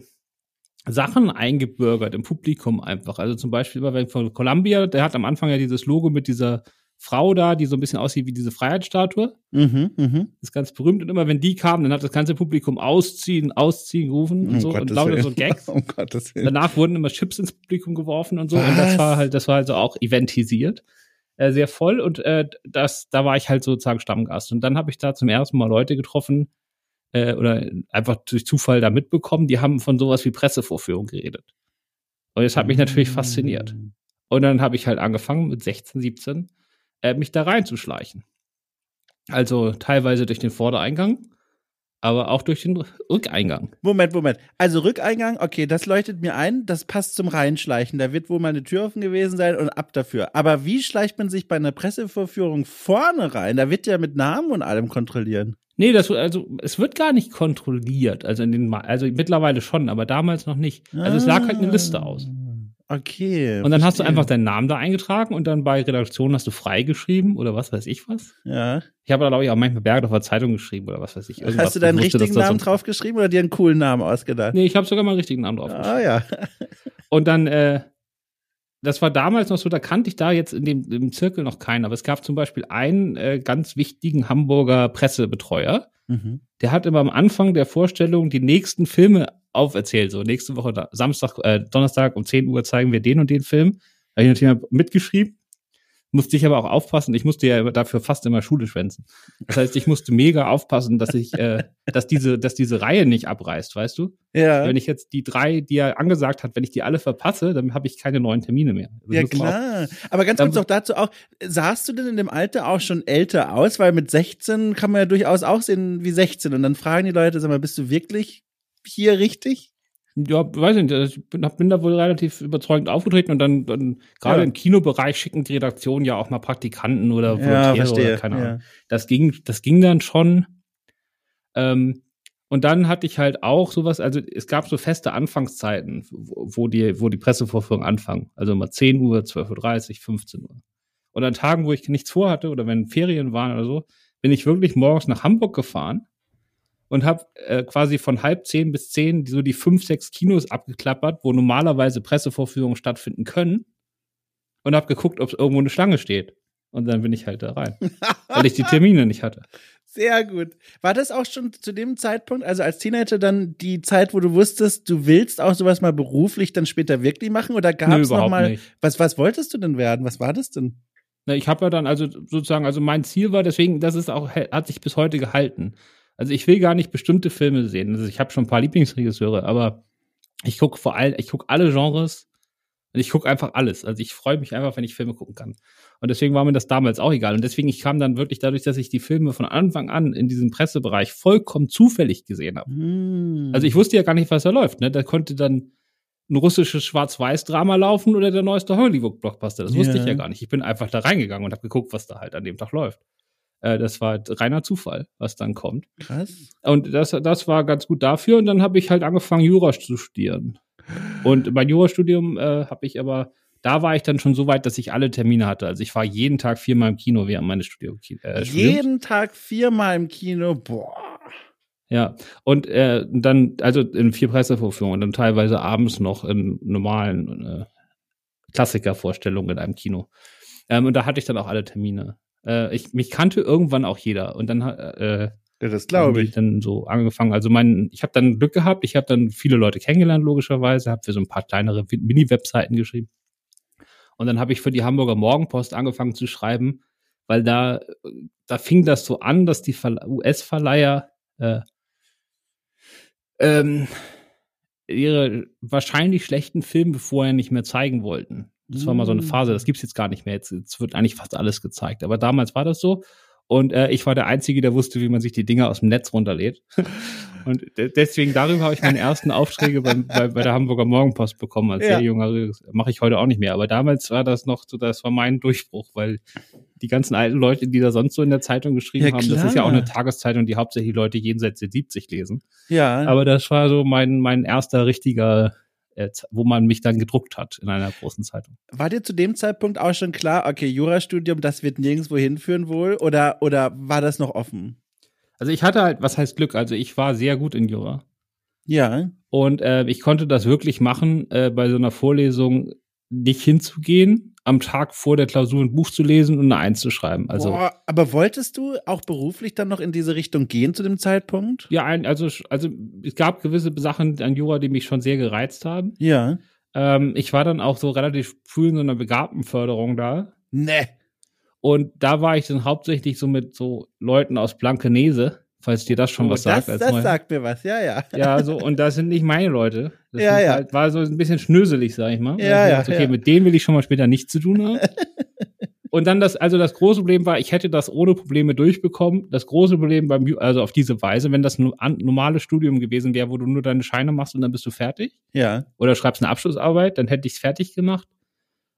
Sachen eingebürgert im Publikum einfach. Also zum Beispiel immer wenn von Columbia, der hat am Anfang ja dieses Logo mit dieser Frau da, die so ein bisschen aussieht wie diese Freiheitsstatue. Mhm. Das ist ganz berühmt. Und immer wenn die kamen, dann hat das ganze Publikum ausziehen, ausziehen gerufen und Um so und Gottes lauter Willen. so Gags. [laughs] Um Gottes Willen. Danach wurden immer Chips ins Publikum geworfen und so. Und Was? das war halt, das war also auch eventisiert. Äh, sehr voll. Und äh, das, da war ich halt sozusagen Stammgast. Und dann habe ich da zum ersten Mal Leute getroffen, äh, oder einfach durch Zufall da mitbekommen, die haben von sowas wie Pressevorführung geredet. Und das hat mich natürlich fasziniert. Und dann habe ich halt angefangen mit 16, 17, äh, mich da reinzuschleichen. Also teilweise durch den Vordereingang, aber auch durch den Rückeingang. Moment, Moment. Also Rückeingang, okay, das leuchtet mir ein, das passt zum Reinschleichen. Da wird wohl mal eine Tür offen gewesen sein und ab dafür. Aber wie schleicht man sich bei einer Pressevorführung vorne rein? Da wird ja mit Namen und allem kontrollieren. Nee, das, also, es wird gar nicht kontrolliert. Also, in den, also mittlerweile schon, aber damals noch nicht. Also, es lag halt eine Liste aus. Okay. Und dann hast du verstehe. einfach deinen Namen da eingetragen und dann bei Redaktion hast du freigeschrieben oder was weiß ich was. Ja. Ich habe da, glaube ich, auch manchmal Bergdorfer Zeitung geschrieben oder was weiß ich. Irgendwas. Hast du deinen wusste, richtigen Namen so- draufgeschrieben oder dir einen coolen Namen ausgedacht? Nee, ich habe sogar meinen richtigen Namen drauf. Ah ja. Und dann, äh, das war damals noch so, da kannte ich da jetzt in dem, im Zirkel noch keinen, aber es gab zum Beispiel einen äh, ganz wichtigen Hamburger Pressebetreuer, Mhm. der hat immer am Anfang der Vorstellung die nächsten Filme auferzählt. So, nächste Woche, Samstag, äh, Donnerstag um 10 Uhr zeigen wir den und den Film. Da habe ich natürlich mitgeschrieben. Musste ich aber auch aufpassen, ich musste ja dafür fast immer Schule schwänzen. Das heißt, ich musste mega aufpassen, dass ich, äh, dass diese, dass diese Reihe nicht abreißt, weißt du? Ja. Wenn ich jetzt die drei, die er angesagt hat, wenn ich die alle verpasse, dann habe ich keine neuen Termine mehr. Also Ja, klar. Aber ganz kurz noch dazu auch, sahst du denn in dem Alter auch schon älter aus? Weil mit 16 kann man ja durchaus auch sehen wie 16. Und dann fragen die Leute, sag mal, bist du wirklich hier richtig? Ja, weiß ich nicht. Ich bin, bin da wohl relativ überzeugend aufgetreten und dann, dann gerade Ja. im Kinobereich schicken die Redaktionen ja auch mal Praktikanten oder Volontäre oder keine Ahnung. Das ging, das ging dann schon. Ähm, und dann hatte ich halt auch sowas, also es gab so feste Anfangszeiten, wo, wo die, wo die Pressevorführungen anfangen. Also immer 10 Uhr, 12.30 Uhr, 15 Uhr. Und an Tagen, wo ich nichts vorhatte oder wenn Ferien waren oder so, bin ich wirklich morgens nach Hamburg gefahren und habe äh, quasi von halb zehn bis zehn so die fünf, sechs Kinos abgeklappert, wo normalerweise Pressevorführungen stattfinden können und habe geguckt, ob es irgendwo eine Schlange steht. Und dann bin ich halt da rein, weil ich die Termine nicht hatte. [laughs] Sehr gut. War das auch schon zu dem Zeitpunkt, also als Teenager dann die Zeit, wo du wusstest, du willst auch sowas mal beruflich dann später wirklich machen? Oder gab es noch überhaupt mal, nicht. was, was wolltest du denn werden? Was war das denn? Na, ich habe ja dann also sozusagen, also mein Ziel war, deswegen, das ist auch, hat sich bis heute gehalten. Also ich will gar nicht bestimmte Filme sehen. Also ich habe schon ein paar Lieblingsregisseure, aber ich gucke vor allem, ich gucke alle Genres und ich gucke einfach alles. Also ich freue mich einfach, wenn ich Filme gucken kann. Und deswegen war mir das damals auch egal. Und deswegen, ich kam dann wirklich dadurch, dass ich die Filme von Anfang an in diesem Pressebereich vollkommen zufällig gesehen habe. Hm. Also ich wusste ja gar nicht, was da läuft. Ne? Da konnte dann ein russisches Schwarz-Weiß-Drama laufen oder der neueste Hollywood-Blockbuster. Das wusste Ja. ich ja gar nicht. Ich bin einfach da reingegangen und habe geguckt, was da halt an dem Tag läuft. Äh, das war reiner Zufall, was dann kommt. krass. Und das, das war ganz gut dafür. Und dann habe ich halt angefangen, Jura zu studieren. Und mein Jurastudium äh, habe ich aber, da war ich dann schon so weit, dass ich alle Termine hatte. Also ich war jeden Tag viermal im Kino während meines Studium, äh, Studiums. Jeden Tag viermal im Kino. Boah. Ja, und äh, dann, also in vier Pressevorführungen und dann teilweise abends noch in normalen äh, Klassikervorstellungen in einem Kino. Ähm, und da hatte ich dann auch alle Termine. Äh, ich, mich kannte irgendwann auch jeder. Und dann äh, Ja, das glaube ich. dann so angefangen. Also mein, ich habe dann Glück gehabt, ich habe dann viele Leute kennengelernt, logischerweise, habe für so ein paar kleinere Mini-Webseiten geschrieben. Und dann habe ich für die Hamburger Morgenpost angefangen zu schreiben, weil da, da fing das so an, dass die Verle- US-Verleiher äh, ähm, ihre wahrscheinlich schlechten Filme vorher nicht mehr zeigen wollten. Das war mal so eine Phase, das gibt's jetzt gar nicht mehr. Jetzt, jetzt wird eigentlich fast alles gezeigt. Aber damals war das so. Und äh, ich war der Einzige, der wusste, wie man sich die Dinger aus dem Netz runterlädt. [laughs] Und de deswegen darüber habe ich meine ersten Aufträge beim, [laughs] bei, bei der Hamburger Morgenpost bekommen als Ja. sehr junger. Mache ich heute auch nicht mehr. Aber damals war das noch so, das war mein Durchbruch, weil die ganzen alten Leute, die da sonst so in der Zeitung geschrieben Ja, haben, das ist ja auch eine Tageszeitung, die hauptsächlich Leute jenseits der 70 lesen. Ja. Aber das war so mein, mein erster richtiger, wo man mich dann gedruckt hat in einer großen Zeitung. War dir zu dem Zeitpunkt auch schon klar, okay, Jurastudium, das wird nirgendwo hinführen wohl? Oder, oder war das noch offen? Also ich hatte halt, was heißt Glück? Also ich war sehr gut in Jura. Ja. Und äh, ich konnte das wirklich machen, äh, bei so einer Vorlesung nicht hinzugehen, am Tag vor der Klausur ein Buch zu lesen und eine Eins zu schreiben. Also Boah, aber wolltest du auch beruflich dann noch in diese Richtung gehen zu dem Zeitpunkt? ja, also also es gab gewisse Sachen an Jura, die mich schon sehr gereizt haben. Ja. Ähm, ich war dann auch so relativ früh in so einer Begabtenförderung da. Ne. Und da war ich dann hauptsächlich so mit so Leuten aus Blankenese, falls dir das schon was Oh, das sagt. das Neuer. sagt mir was, ja, ja. Ja, so, und das sind nicht meine Leute. Das Ja, ja. Halt, war so ein bisschen schnöselig, sag ich mal. Ja, Also, ja, Okay, ja. mit denen will ich schon mal später nichts zu tun haben. [laughs] und dann das, also das große Problem war, ich hätte das ohne Probleme durchbekommen. Das große Problem beim, also auf diese Weise, wenn das ein normales Studium gewesen wäre, wo du nur deine Scheine machst und dann bist du fertig Ja. oder schreibst eine Abschlussarbeit, dann hätte ich es fertig gemacht.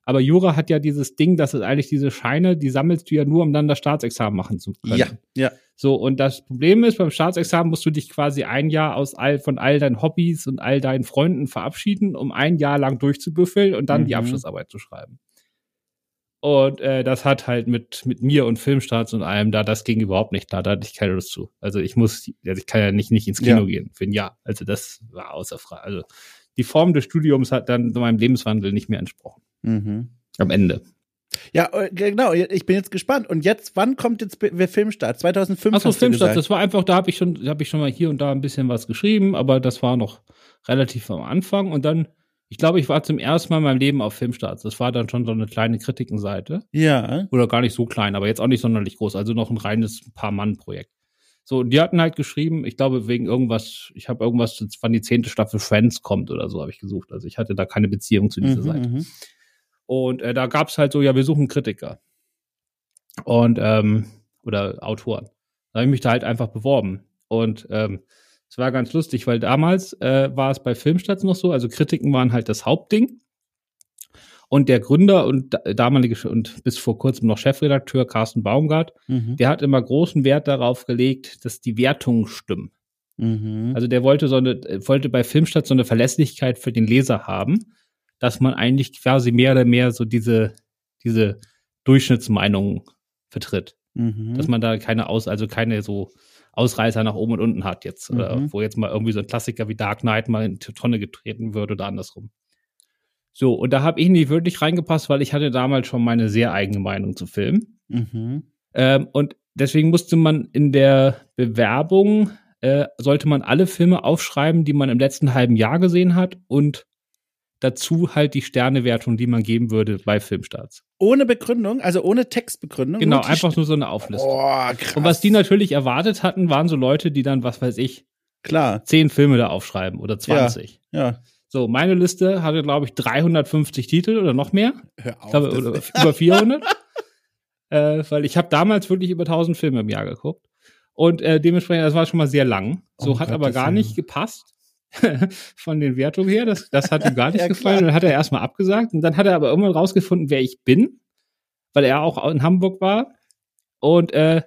Aber Jura hat ja dieses Ding, dass es eigentlich diese Scheine, die sammelst du ja nur, um dann das Staatsexamen machen zu können. Ja, ja. So, und das Problem ist, beim Staatsexamen musst du dich quasi ein Jahr aus all, von all deinen Hobbys und all deinen Freunden verabschieden, um ein Jahr lang durchzubüffeln und dann Mhm. die Abschlussarbeit zu schreiben. Und äh, das hat halt mit, mit mir und Filmstarts und allem da, das ging überhaupt nicht klar, da hatte ich keine Lust zu. Also ich muss, also ich kann ja nicht, nicht ins Kino Ja. gehen für ein Jahr. Also das war außer Frage. Also die Form des Studiums hat dann meinem Lebenswandel nicht mehr entsprochen. Mhm. Am Ende. Ja, äh, genau, ich bin jetzt gespannt. Und jetzt, wann kommt jetzt der Filmstart? 2005 Achso, gesagt. das war einfach, da habe ich schon, habe ich schon mal hier und da ein bisschen was geschrieben, aber das war noch relativ am Anfang und dann, ich glaube, ich war zum ersten Mal in meinem Leben auf Filmstarts. Das war dann schon so eine kleine Kritikenseite. Ja. Oder gar nicht so klein, aber jetzt auch nicht sonderlich groß, also noch ein reines Paar-Mann-Projekt. So, die hatten halt geschrieben, ich glaube, wegen irgendwas, ich habe irgendwas, wann die zehnte Staffel Friends kommt oder so, habe ich gesucht. Also ich hatte da keine Beziehung zu dieser Mhm, Seite. Und äh, da gab's halt so, ja, wir suchen Kritiker. Und, ähm, oder Autoren. Da habe ich mich da halt einfach beworben. Und ähm, es war ganz lustig, weil damals äh, war es bei Filmstarts noch so, also Kritiken waren halt das Hauptding. Und der Gründer und da- damalige und bis vor kurzem noch Chefredakteur Carsten Baumgart, Mhm. der hat immer großen Wert darauf gelegt, dass die Wertungen stimmen. Mhm. Also der wollte so eine, äh, wollte bei Filmstadt so eine Verlässlichkeit für den Leser haben, dass man eigentlich quasi mehr oder mehr so diese, diese Durchschnittsmeinung vertritt. Mhm. Dass man da keine Aus, also keine so Ausreißer nach oben und unten hat jetzt. Oder Mhm. wo jetzt mal irgendwie so ein Klassiker wie Dark Knight mal in die Tonne getreten wird oder andersrum. So, und da habe ich nicht wirklich reingepasst, weil ich hatte damals schon meine sehr eigene Meinung zu Filmen. Mhm. Ähm, und deswegen musste man in der Bewerbung, äh, sollte man alle Filme aufschreiben, die man im letzten halben Jahr gesehen hat und dazu halt die Sternewertung, die man geben würde bei Filmstarts. Ohne Begründung, also ohne Textbegründung. Genau, einfach nur so eine Auflistung. Oh, krass. Und was die natürlich erwartet hatten, waren so Leute, die dann, was weiß ich, Klar, zehn Filme da aufschreiben oder 20. ja. So, meine Liste hatte, glaube ich, 350 Titel oder noch mehr. Hör auf. Glaube, oder über [laughs] 400. äh, weil ich habe damals wirklich über 1000 Filme im Jahr geguckt. Und äh, dementsprechend, das war schon mal sehr lang. So Oh hat Gott, aber gar nicht gepasst [laughs] von den Wertungen her. Das, das hat ihm gar [laughs] nicht Ja, gefallen. klar. Und dann hat er erstmal abgesagt. Und dann hat er aber irgendwann rausgefunden, wer ich bin, weil er auch in Hamburg war. Und äh,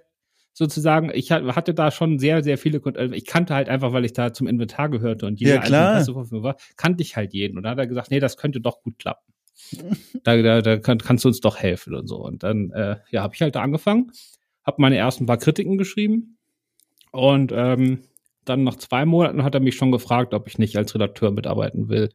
sozusagen, ich hat- hatte da schon sehr, sehr viele, Kon- also ich kannte halt einfach, weil ich da zum Inventar gehörte und jeder Ja, einzelne war, kannte ich halt jeden. Und dann hat er gesagt, nee, das könnte doch gut klappen. da, da, da kann, kannst du uns doch helfen und so. Und dann, äh, ja, habe ich halt da angefangen, habe meine ersten paar Kritiken geschrieben und ähm, dann nach zwei Monaten hat er mich schon gefragt, ob ich nicht als Redakteur mitarbeiten will.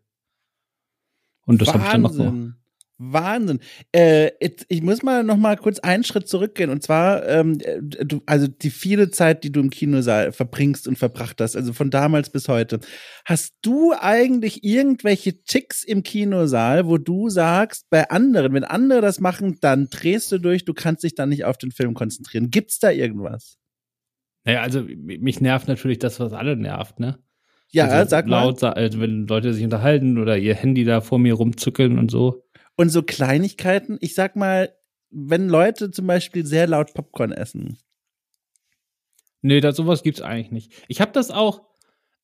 Und das habe ich dann noch gemacht. Wahnsinn. Wahnsinn. Äh, jetzt, ich muss mal noch mal kurz einen Schritt zurückgehen. Und zwar, ähm, du, also die viele Zeit, die du im Kinosaal verbringst und verbracht hast, also von damals bis heute. Hast du eigentlich irgendwelche Ticks im Kinosaal, wo du sagst, bei anderen, wenn andere das machen, dann drehst du durch, du kannst dich dann nicht auf den Film konzentrieren. Gibt's da irgendwas? Naja, also mich nervt natürlich das, was alle nervt, ne? Ja, also sag mal. laut, sa- also wenn Leute sich unterhalten oder ihr Handy da vor mir rumzückeln und so. Und so Kleinigkeiten, ich sag mal, wenn Leute zum Beispiel sehr laut Popcorn essen. Nee, da, sowas gibt's eigentlich nicht. Ich habe das auch,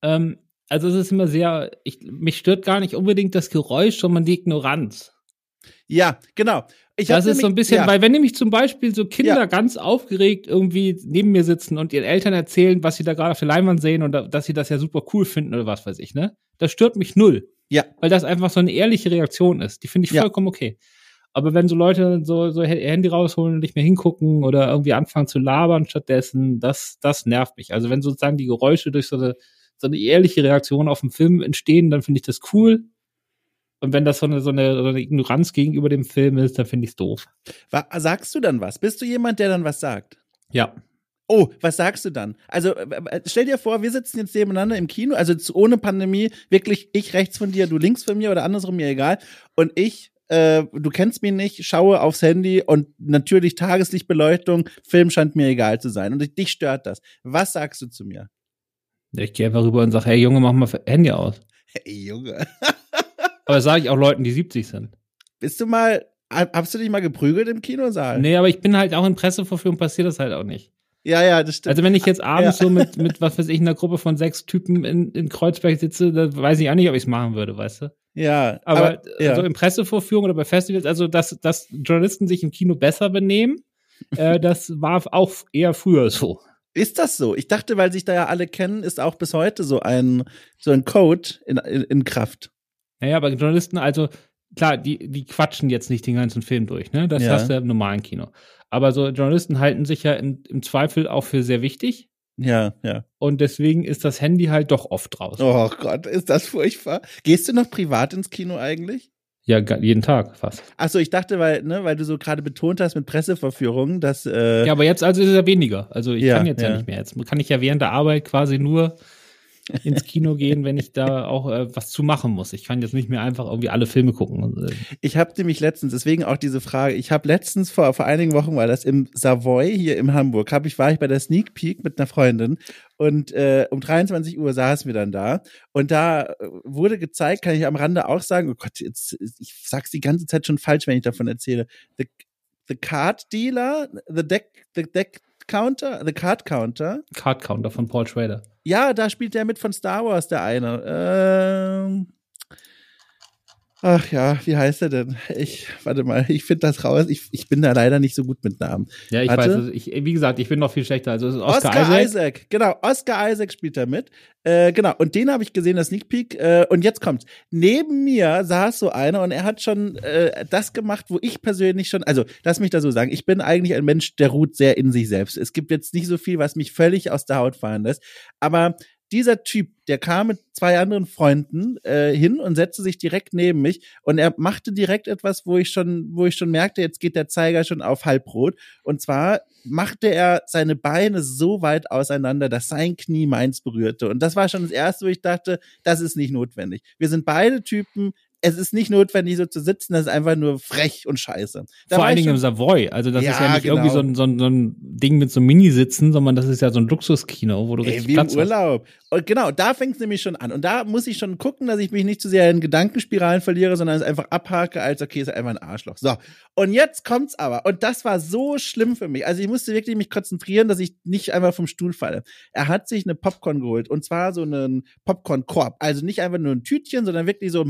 ähm, also es ist immer sehr, ich, mich stört gar nicht unbedingt das Geräusch, sondern die Ignoranz. Ja, genau. Ich das ist so ein nämlich- bisschen, ja. weil wenn nämlich zum Beispiel so Kinder Ja. ganz aufgeregt irgendwie neben mir sitzen und ihren Eltern erzählen, was sie da gerade auf der Leinwand sehen und da, dass sie das ja super cool finden oder was weiß ich, ne? Das stört mich null. Ja. Weil das einfach so eine ehrliche Reaktion ist. Die finde ich Ja. vollkommen okay. Aber wenn so Leute so, so ihr Handy rausholen und nicht mehr hingucken oder irgendwie anfangen zu labern stattdessen, das, das nervt mich. Also wenn sozusagen die Geräusche durch so eine, so eine ehrliche Reaktion auf den Film entstehen, dann finde ich das cool. Und wenn das so eine, so eine, so eine Ignoranz gegenüber dem Film ist, dann finde ich es doof. Sagst du dann was? Bist du jemand, der dann was sagt? Ja. Oh, was sagst du dann? Also stell dir vor, wir sitzen jetzt nebeneinander im Kino, also ohne Pandemie, wirklich ich rechts von dir, du links von mir oder andersrum, mir egal. Und ich, äh, du kennst mich nicht, schaue aufs Handy und natürlich Tageslichtbeleuchtung, Film scheint mir egal zu sein. Und dich stört das. Was sagst du zu mir? Ich gehe einfach rüber und sage, hey Junge, mach mal Handy aus. Hey Junge, [laughs] Aber das sage ich auch Leuten, die 70 sind. bist du mal, hast du dich mal geprügelt im Kinosaal? Nee, aber ich bin halt auch in Presseverführung, passiert das halt auch nicht. Ja, ja, das stimmt. Also wenn ich jetzt abends Ja. so [laughs] mit, mit, was weiß ich, einer Gruppe von sechs Typen in, in Kreuzberg sitze, dann weiß ich auch nicht, ob ich es machen würde, weißt du? Ja, Aber, aber, ja. also in Pressevorführungen oder bei Festivals, also dass, dass Journalisten sich im Kino besser benehmen, [laughs] äh, das war auch eher früher so. Ist das so? Ich dachte, weil sich da ja alle kennen, ist auch bis heute so ein, so ein Code in, in, in Kraft. Naja, aber Journalisten, also klar, die, die quatschen jetzt nicht den ganzen Film durch, ne? Das Ja. hast du ja im normalen Kino. Aber so Journalisten halten sich ja in, im Zweifel auch für sehr wichtig. Ja, ja. Und deswegen ist das Handy halt doch oft raus. Oh Gott, ist das furchtbar. Gehst du noch privat ins Kino eigentlich? Ja, jeden Tag fast. Achso, ich dachte, weil, ne, weil du so gerade betont hast mit Presseverführungen, dass äh, Ja, aber jetzt also ist es ja weniger. Also ich Ja, kann jetzt ja. ja. nicht mehr. Jetzt kann ich ja während der Arbeit quasi nur ins Kino gehen, wenn ich da auch äh, was zu machen muss. Ich kann jetzt nicht mehr einfach irgendwie alle Filme gucken. Und, äh, Ich habe nämlich letztens, deswegen auch diese Frage, ich habe letztens vor, vor einigen Wochen war das im Savoy hier in Hamburg, hab ich, war ich bei der Sneak Peek mit einer Freundin und äh, um 23 Uhr saßen wir dann da und da äh, wurde gezeigt, kann ich am Rande auch sagen, oh Gott, jetzt, ich sag's die ganze Zeit schon falsch, wenn ich davon erzähle, the, the Card Dealer, the Deck, the Deck Counter, the Card Counter, Card Counter von Paul Schrader. ja, da spielt der mit von Star Wars, der eine. Ähm, ach ja, wie heißt er denn? Ich, warte mal, ich finde das raus. Ich, ich bin da leider nicht so gut mit Namen. Ja, ich Warte. weiß, also ich, wie gesagt, ich bin noch viel schlechter. Also es ist Oscar, Oscar, Isaac. Isaac. Genau, Oscar Isaac spielt da mit. Äh, genau, und den habe ich gesehen, das Sneak Peek. Äh, und jetzt kommt's. Neben mir saß so einer und er hat schon äh, das gemacht, wo ich persönlich schon, also lass mich da so sagen, ich bin eigentlich ein Mensch, der ruht sehr in sich selbst. Es gibt jetzt nicht so viel, was mich völlig aus der Haut fahren lässt. Aber dieser Typ, der kam mit zwei anderen Freunden äh, hin und setzte sich direkt neben mich und er machte direkt etwas, wo ich schon, wo ich schon merkte, jetzt geht der Zeiger schon auf halbrot. Und zwar machte er seine Beine so weit auseinander, dass sein Knie meins berührte. Und das war schon das erste, wo ich dachte, das ist nicht notwendig. Wir sind beide Typen. Es ist nicht notwendig, so zu sitzen, das ist einfach nur frech und scheiße. Da Vor allen Dingen im Savoy. Also das Ja, ist ja nicht genau. irgendwie so ein, so, ein, so ein Ding mit so Minisitzen, sondern das ist ja so ein Luxuskino, wo du Ey, richtig wie im Platz hast. Urlaub. Und genau, da fängt es nämlich schon an. Und da muss ich schon gucken, dass ich mich nicht zu sehr in Gedankenspiralen verliere, sondern es einfach abhake, als okay, ist einfach ein Arschloch. So. Und jetzt kommt's aber. Und das war so schlimm für mich. Also ich musste wirklich mich konzentrieren, dass ich nicht einfach vom Stuhl falle. Er hat sich eine Popcorn geholt. Und zwar so einen Popcorn-Korb. Also nicht einfach nur ein Tütchen, sondern wirklich so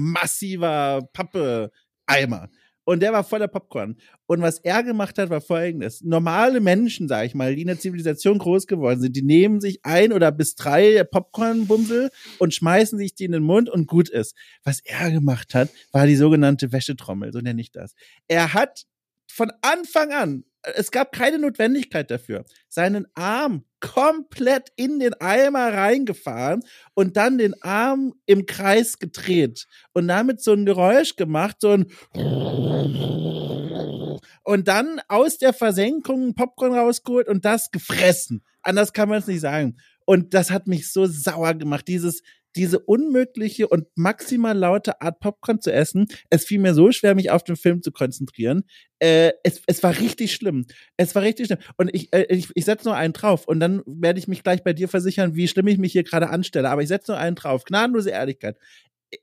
ein massiver Pappe-Eimer. Und der war voller Popcorn. Und was er gemacht hat, war folgendes. Normale Menschen, sag ich mal, die in der Zivilisation groß geworden sind, die nehmen sich ein oder bis drei Popcornbumsel und schmeißen sich die in den Mund und gut ist. Was er gemacht hat, war die sogenannte Wäschetrommel, so nenne ich das. Er hat von Anfang an, es gab keine Notwendigkeit dafür, seinen Arm komplett in den Eimer reingefahren und dann den Arm im Kreis gedreht und damit so ein Geräusch gemacht, so ein und dann aus der Versenkung Popcorn rausgeholt und das gefressen. Anders kann man es nicht sagen. Und das hat mich so sauer gemacht, dieses diese unmögliche und maximal laute Art Popcorn zu essen. Es fiel mir so schwer, mich auf den Film zu konzentrieren. Äh, es, es war richtig schlimm. Es war richtig schlimm. Und ich, äh, ich, ich setze nur einen drauf und dann werde ich mich gleich bei dir versichern, wie schlimm ich mich hier gerade anstelle. Aber ich setze nur einen drauf. Gnadenlose Ehrlichkeit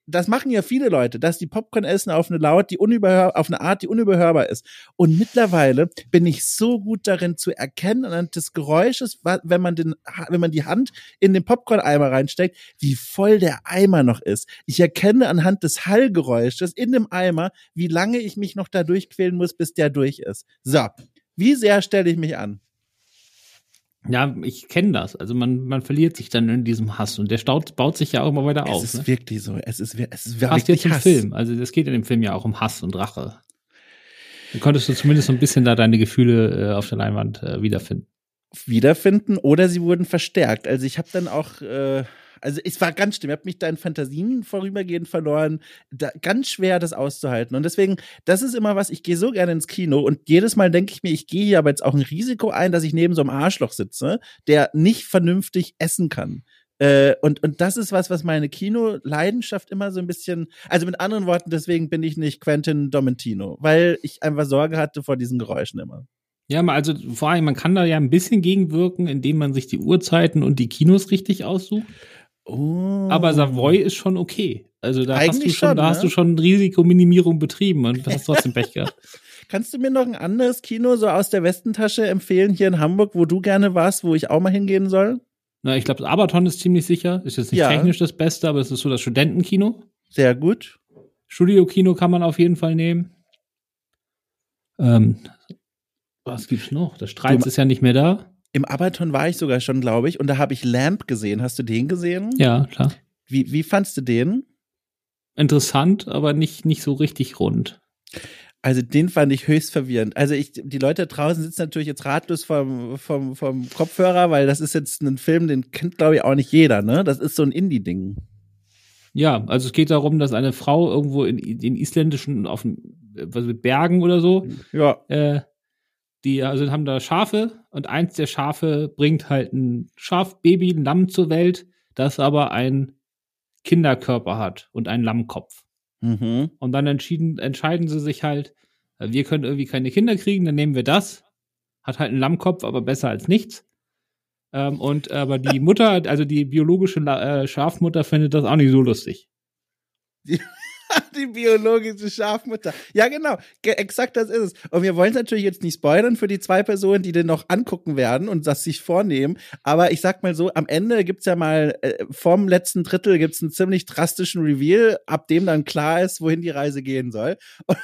das machen ja viele Leute, dass die Popcorn essen auf eine Laut, die unüberhör auf eine Art, die unüberhörbar ist. Und mittlerweile bin ich so gut darin zu erkennen anhand des Geräusches, wenn man den, wenn man die Hand in den Popcorn-Eimer reinsteckt, wie voll der Eimer noch ist. Ich erkenne anhand des Hallgeräusches in dem Eimer, wie lange ich mich noch da durchquälen muss, bis der durch ist. So. Wie sehr stelle ich mich an? Ja, ich kenne das. Also man, man verliert sich dann in diesem Hass und der staut, baut sich ja auch immer weiter Es auf. ist Ne? wirklich so. Es ist, es ist wirklich jetzt im Hass. Film. Also es geht in dem Film ja auch um Hass und Rache. Dann konntest du zumindest so ein bisschen da deine Gefühle äh, auf der Leinwand äh, wiederfinden. wiederfinden oder sie wurden verstärkt. Also ich habe dann auch, äh, also es war ganz schlimm, ich habe mich da in Fantasien vorübergehend verloren, da, ganz schwer das auszuhalten. Und deswegen, das ist immer was, ich gehe so gerne ins Kino und jedes Mal denke ich mir, ich gehe hier aber jetzt auch ein Risiko ein, dass ich neben so einem Arschloch sitze, der nicht vernünftig essen kann. Äh, und, und das ist was, was meine Kino-Leidenschaft immer so ein bisschen, also mit anderen Worten, deswegen bin ich nicht Quentin Domentino, weil ich einfach Sorge hatte vor diesen Geräuschen immer. Ja, also vor allem, man kann da ja ein bisschen gegenwirken, indem man sich die Uhrzeiten und die Kinos richtig aussucht. Oh. Aber Savoy ist schon okay. Also da hast du Eigentlich schon, schon, da hast ne? du schon Risikominimierung betrieben und hast [laughs] trotzdem Pech gehabt. Kannst du mir noch ein anderes Kino so aus der Westentasche empfehlen hier in Hamburg, wo du gerne warst, wo ich auch mal hingehen soll? Na, ich glaube, das Abaton ist ziemlich sicher. Ist jetzt nicht Ja. technisch das Beste, aber es ist so das Studentenkino. Sehr gut. Studio-Kino kann man auf jeden Fall nehmen. Ähm, was gibt's noch? Der Streit ist ja nicht mehr da. Im Abaton war ich sogar schon, glaube ich, und da habe ich Lamp gesehen. Hast du den gesehen? Ja, klar. Wie, wie fandst du den? Interessant, aber nicht, nicht so richtig rund. Also den fand ich höchst verwirrend. Also ich, die Leute draußen sitzen natürlich jetzt ratlos vom, vom, vom Kopfhörer, weil das ist jetzt ein Film, den kennt glaube ich auch nicht jeder, ne? Das ist so ein Indie-Ding. Ja, also es geht darum, dass eine Frau irgendwo in den isländischen, auf was mit Bergen oder so, ja. äh, die also haben da Schafe und eins der Schafe bringt halt ein Schafbaby, ein Lamm zur Welt, das aber ein Kinderkörper hat und einen Lammkopf. Mhm. Und dann entschieden, entscheiden sie sich halt, wir können irgendwie keine Kinder kriegen, dann nehmen wir das. Hat halt einen Lammkopf, aber besser als nichts. Ähm, und aber die [laughs] Mutter, also die biologische äh, Schafmutter, findet das auch nicht so lustig. [laughs] [laughs] Die, biologische Schafmutter. Ja, genau. Ge exakt das ist es. Und wir wollen es natürlich jetzt nicht spoilern für die zwei Personen, die den noch angucken werden und das sich vornehmen. Aber ich sag mal so, am Ende gibt's ja mal, äh, vom letzten Drittel gibt's einen ziemlich drastischen Reveal, ab dem dann klar ist, wohin die Reise gehen soll. [laughs]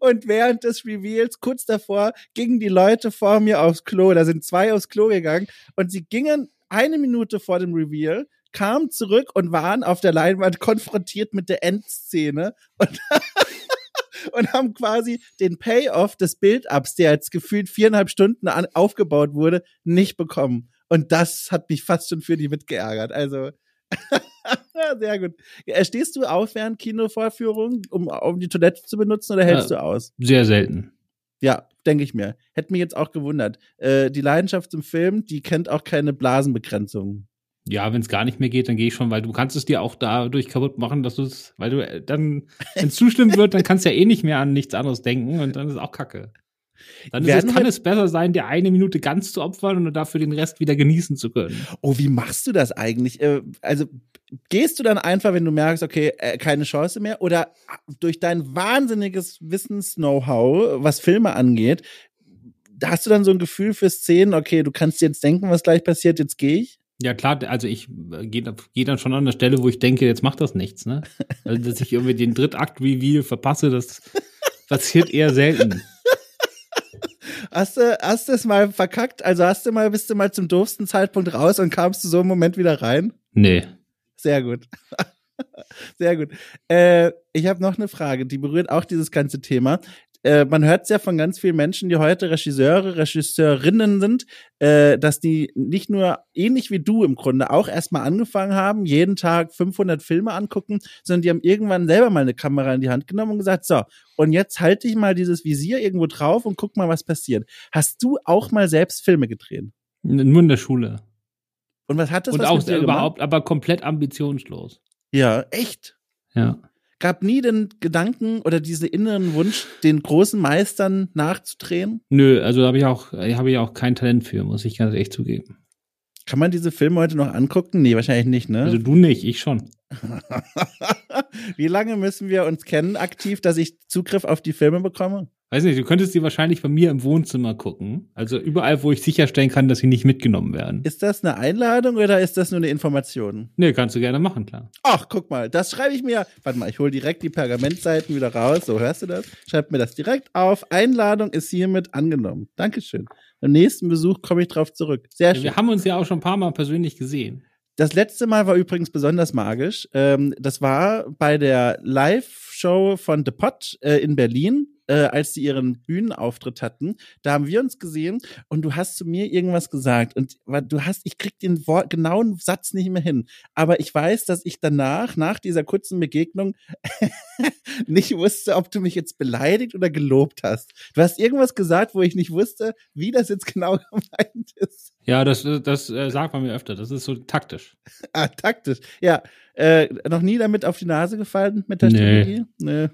Und während des Reveals, kurz davor, gingen die Leute vor mir aufs Klo. Da sind zwei aufs Klo gegangen und sie gingen eine Minute vor dem Reveal, kamen zurück und waren auf der Leinwand konfrontiert mit der Endszene und, [laughs] und haben quasi den Payoff des Build-Ups, der jetzt gefühlt viereinhalb Stunden an, aufgebaut wurde, nicht bekommen. Und das hat mich fast schon für die mitgeärgert. Also, [laughs] sehr gut. Stehst du auf während Kinovorführungen, um, um die Toilette zu benutzen oder hältst ja, du aus? Sehr selten. Ja, denke ich mir. Hätte mich jetzt auch gewundert. Äh, die Leidenschaft zum Film, die kennt auch keine Blasenbegrenzung. Ja, wenn es gar nicht mehr geht, dann gehe ich schon, weil du kannst es dir auch dadurch kaputt machen, dass du es, weil du äh, dann, [laughs] wenn es zustimmen wird, dann kannst du ja eh nicht mehr an nichts anderes denken und dann ist auch Kacke. Dann es, kann es besser sein, dir eine Minute ganz zu opfern und dafür den Rest wieder genießen zu können. Oh, wie machst du das eigentlich? Äh, also gehst du dann einfach, wenn du merkst, okay, äh, keine Chance mehr, oder durch dein wahnsinniges Wissens-Know-how, was Filme angeht, hast du dann so ein Gefühl für Szenen, okay, du kannst jetzt denken, was gleich passiert, jetzt gehe ich? Ja, klar, also ich äh, gehe geh dann schon an der Stelle, wo ich denke, jetzt macht das nichts, ne? Also, dass ich irgendwie den Drittakt-Reveal verpasse, das [laughs] passiert eher selten. Hast du, hast du es mal verkackt? Also hast du mal, bist du mal zum doofsten Zeitpunkt raus und kamst du so im Moment wieder rein? Nee. Sehr gut. [laughs] Sehr gut. Äh, ich habe noch eine Frage, die berührt auch dieses ganze Thema. Äh, man hört es ja von ganz vielen Menschen, die heute Regisseure, Regisseurinnen sind, äh, dass die nicht nur ähnlich wie du im Grunde auch erstmal angefangen haben, jeden Tag 500 Filme angucken, sondern die haben irgendwann selber mal eine Kamera in die Hand genommen und gesagt, so, und jetzt halte ich mal dieses Visier irgendwo drauf und guck mal, was passiert. Hast du auch mal selbst Filme gedreht? Nur in der Schule. Und was hat das Und was auch überhaupt, aber komplett ambitionslos. Ja, echt? Ja. Gab nie den Gedanken oder diesen inneren Wunsch, den großen Meistern nachzudrehen? Nö, also da habe ich auch, habe ich auch kein Talent für, muss ich ganz echt zugeben. Kann man diese Filme heute noch angucken? Nee, wahrscheinlich nicht, ne? Also du nicht, ich schon. [laughs] Wie lange müssen wir uns kennen aktiv, dass ich Zugriff auf die Filme bekomme? Weiß nicht, du könntest die wahrscheinlich bei mir im Wohnzimmer gucken. Also überall, wo ich sicherstellen kann, dass sie nicht mitgenommen werden. Ist das eine Einladung oder ist das nur eine Information? Nee, kannst du gerne machen, klar. Ach, guck mal, das schreibe ich mir. Warte mal, ich hole direkt die Pergamentseiten wieder raus. So, hörst du das? Schreib mir das direkt auf. Einladung ist hiermit angenommen. Dankeschön. Beim nächsten Besuch komme ich drauf zurück. Sehr schön. Ja, wir haben uns ja auch schon ein paar Mal persönlich gesehen. Das letzte Mal war übrigens besonders magisch. Ähm, das war bei der Live-Show von The Pot äh, in Berlin äh, als sie ihren Bühnenauftritt hatten. Da haben wir uns gesehen und du hast zu mir irgendwas gesagt und du hast, ich krieg den Wort, genauen Satz nicht mehr hin. Aber ich weiß, dass ich danach, nach dieser kurzen Begegnung, [laughs] nicht wusste, ob du mich jetzt beleidigt oder gelobt hast. Du hast irgendwas gesagt, wo ich nicht wusste, wie das jetzt [laughs] genau gemeint ist. Ja, das, das äh, sagt man mir öfter. Das ist so taktisch. ah, taktisch. Ja. Äh, noch nie damit auf die Nase gefallen mit der Nee. Strategie? Nee.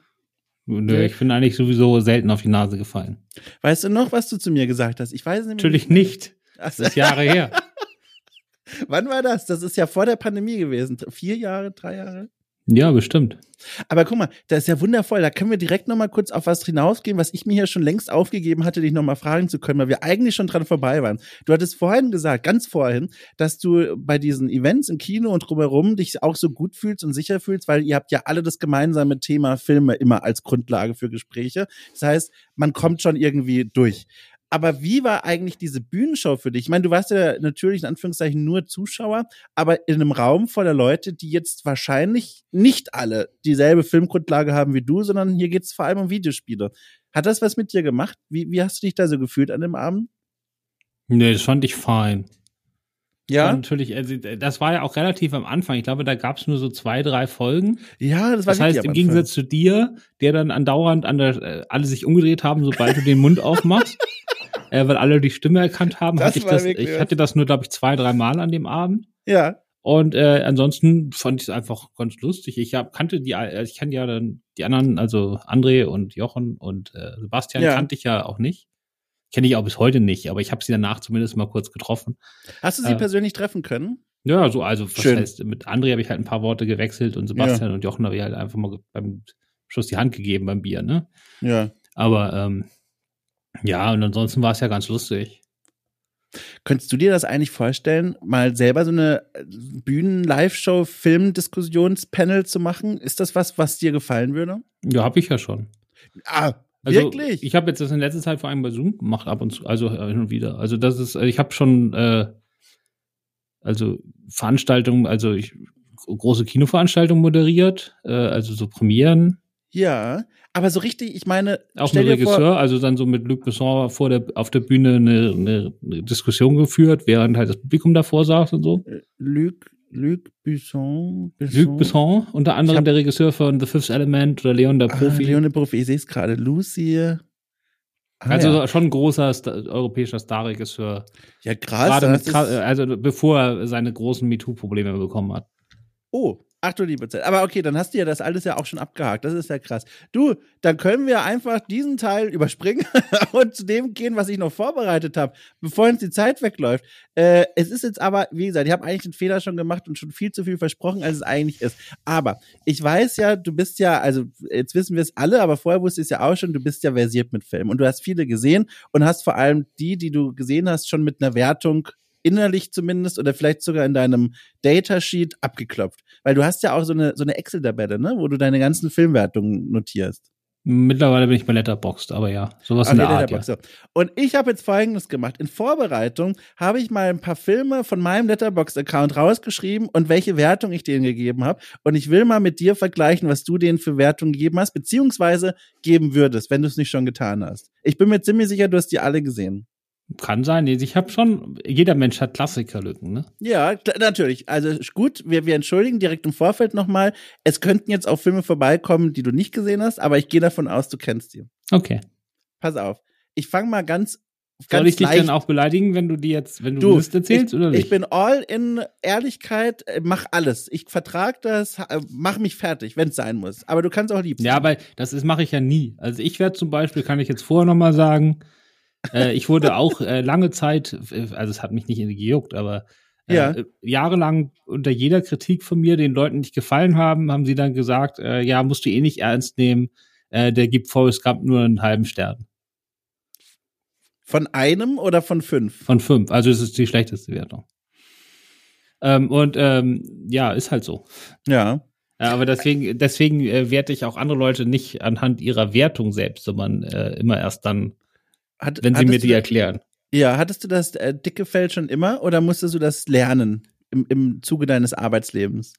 Nö, ich bin eigentlich sowieso selten auf die Nase gefallen. Weißt du noch, was du zu mir gesagt hast? Ich weiß nämlich Natürlich nicht. Das ist Jahre her. [laughs] Wann war das? Das ist ja vor der Pandemie gewesen. Vier Jahre, drei Jahre? Ja, bestimmt. Aber guck mal, das ist ja wundervoll. Da können wir direkt noch mal kurz auf was hinausgehen, was ich mir hier schon längst aufgegeben hatte, dich noch mal fragen zu können, weil wir eigentlich schon dran vorbei waren. Du hattest vorhin gesagt, ganz vorhin, dass du bei diesen Events im Kino und drumherum dich auch so gut fühlst und sicher fühlst, weil ihr habt ja alle das gemeinsame Thema Filme immer als Grundlage für Gespräche. Das heißt, man kommt schon irgendwie durch. Aber wie war eigentlich diese Bühnenshow für dich? Ich meine, du warst ja natürlich in Anführungszeichen nur Zuschauer, aber in einem Raum voller Leute, die jetzt wahrscheinlich nicht alle dieselbe Filmgrundlage haben wie du, sondern hier geht's vor allem um Videospiele. Hat das was mit dir gemacht? Wie, wie hast du dich da so gefühlt an dem Abend? Nee, das fand ich fein. Ja, War natürlich, also das war ja auch relativ am Anfang. Ich glaube, da gab es nur so zwei, drei Folgen. ja, das war Das heißt, im Gegensatz zu dir, der dann andauernd an der, äh, alle sich umgedreht haben, sobald du den Mund aufmachst, [laughs] äh, weil alle die Stimme erkannt haben, Das hatte ich das, wirklich- ich hatte das nur, glaube ich, zwei, drei Mal an dem Abend. Ja, Und äh, ansonsten fand ich es einfach ganz lustig. Ich hab, kannte die, äh, ich kannte ja dann die anderen, also André und Jochen und äh, Sebastian Ja. kannte ich ja auch nicht. Kenne ich auch bis heute nicht, aber ich habe sie danach zumindest mal kurz getroffen. hast du sie Äh, persönlich treffen können? Ja, so, also was Schön. heißt, mit André habe ich halt ein paar Worte gewechselt und Sebastian und Jochen habe ich halt einfach mal beim Schluss die Hand gegeben beim Bier, ne? Ja. Aber ähm, ja, und ansonsten war es ja ganz lustig. Könntest du dir das eigentlich vorstellen, mal selber so eine Bühnen-Live-Show, Film-Diskussionspanel zu machen? Ist das was, was dir gefallen würde? Ja, habe ich ja schon. Ah, Also, wirklich? Ich habe jetzt das in letzter Zeit vor allem bei Zoom gemacht, ab und zu, also äh, hin und wieder. Also das ist, ich habe schon, äh, also Veranstaltungen, also ich große Kinoveranstaltungen moderiert, äh, also so Premieren. ja, aber so richtig, ich meine, Auch mit dir vor, Regisseur, also dann so mit Luc Besson vor der, auf der Bühne eine, eine, eine Diskussion geführt, während halt das Publikum davor saß und so. Luc, Luc Besson, Luc Besson, unter anderem hab- der Regisseur von The Fifth Element oder Leon der Ah, Profi. Leon der Profi, ich sehe es gerade. Lucy. Ah, also ja, schon ein großer Sta europäischer Starregisseur. ja krass. Gerade mit, also bevor er seine großen MeToo-Probleme bekommen hat. Oh, ach du liebe Zeit. Aber okay, dann hast du ja das alles ja auch schon abgehakt. Das ist ja krass. Du, dann können wir einfach diesen Teil überspringen [laughs] und zu dem gehen, was ich noch vorbereitet habe, bevor uns die Zeit wegläuft. Äh, es ist jetzt aber, wie gesagt, ich habe eigentlich den Fehler schon gemacht und schon viel zu viel versprochen, als es eigentlich ist. Aber ich weiß ja, du bist ja, also jetzt wissen wir es alle, aber vorher wusste ich es ja auch schon, du bist ja versiert mit Filmen und du hast viele gesehen und hast vor allem die, die du gesehen hast, schon mit einer Wertung innerlich zumindest oder vielleicht sogar in deinem Datasheet abgeklopft. Weil du hast ja auch so eine, so eine Excel-Tabelle, ne, wo du deine ganzen Filmwertungen notierst. Mittlerweile bin ich bei Letterboxd, aber ja, sowas in Ah, der Art, ja. So. Und ich habe jetzt Folgendes gemacht. In Vorbereitung habe ich mal ein paar Filme von meinem Letterbox-Account rausgeschrieben und welche Wertung ich denen gegeben habe. Und ich will mal mit dir vergleichen, was du denen für Wertungen gegeben hast, beziehungsweise geben würdest, wenn du es nicht schon getan hast. Ich bin mir ziemlich sicher, du hast die alle gesehen. Kann sein. Ich habe schon, jeder Mensch hat Klassikerlücken, ne? Ja, natürlich. Also gut, wir, wir entschuldigen direkt im Vorfeld nochmal. Es könnten jetzt auch Filme vorbeikommen, die du nicht gesehen hast, aber ich gehe davon aus, du kennst die. Okay. Pass auf. Ich fange mal ganz, Soll ich dich leicht. dann auch beleidigen, wenn du die jetzt, wenn du, Du, Mist erzählst ich, oder nicht? Ich bin all in Ehrlichkeit, äh, mach alles. Ich vertrag das, äh, mach mich fertig, wenn es sein muss. Aber du kannst auch lieb sein. ja, aber das mache ich ja nie. Also ich werde zum Beispiel, kann ich jetzt vorher noch mal sagen, äh, ich wurde auch äh, lange Zeit, äh, also es hat mich nicht gejuckt, aber äh, Ja. jahrelang unter jeder Kritik von mir, den Leuten nicht gefallen haben, haben sie dann gesagt, äh, ja, musst du eh nicht ernst nehmen, äh, der gibt Forrest Gump nur einen halben Stern Von einem oder von fünf? von fünf. Also es ist die schlechteste Wertung. Ähm, und ähm, ja, ist halt so. Ja. Aber deswegen, deswegen werte ich auch andere Leute nicht anhand ihrer Wertung selbst, sondern äh, immer erst dann, Hat, wenn sie mir die erklären. Ja, hattest du das äh, dicke Fell schon immer oder musstest du das lernen im, im Zuge deines Arbeitslebens?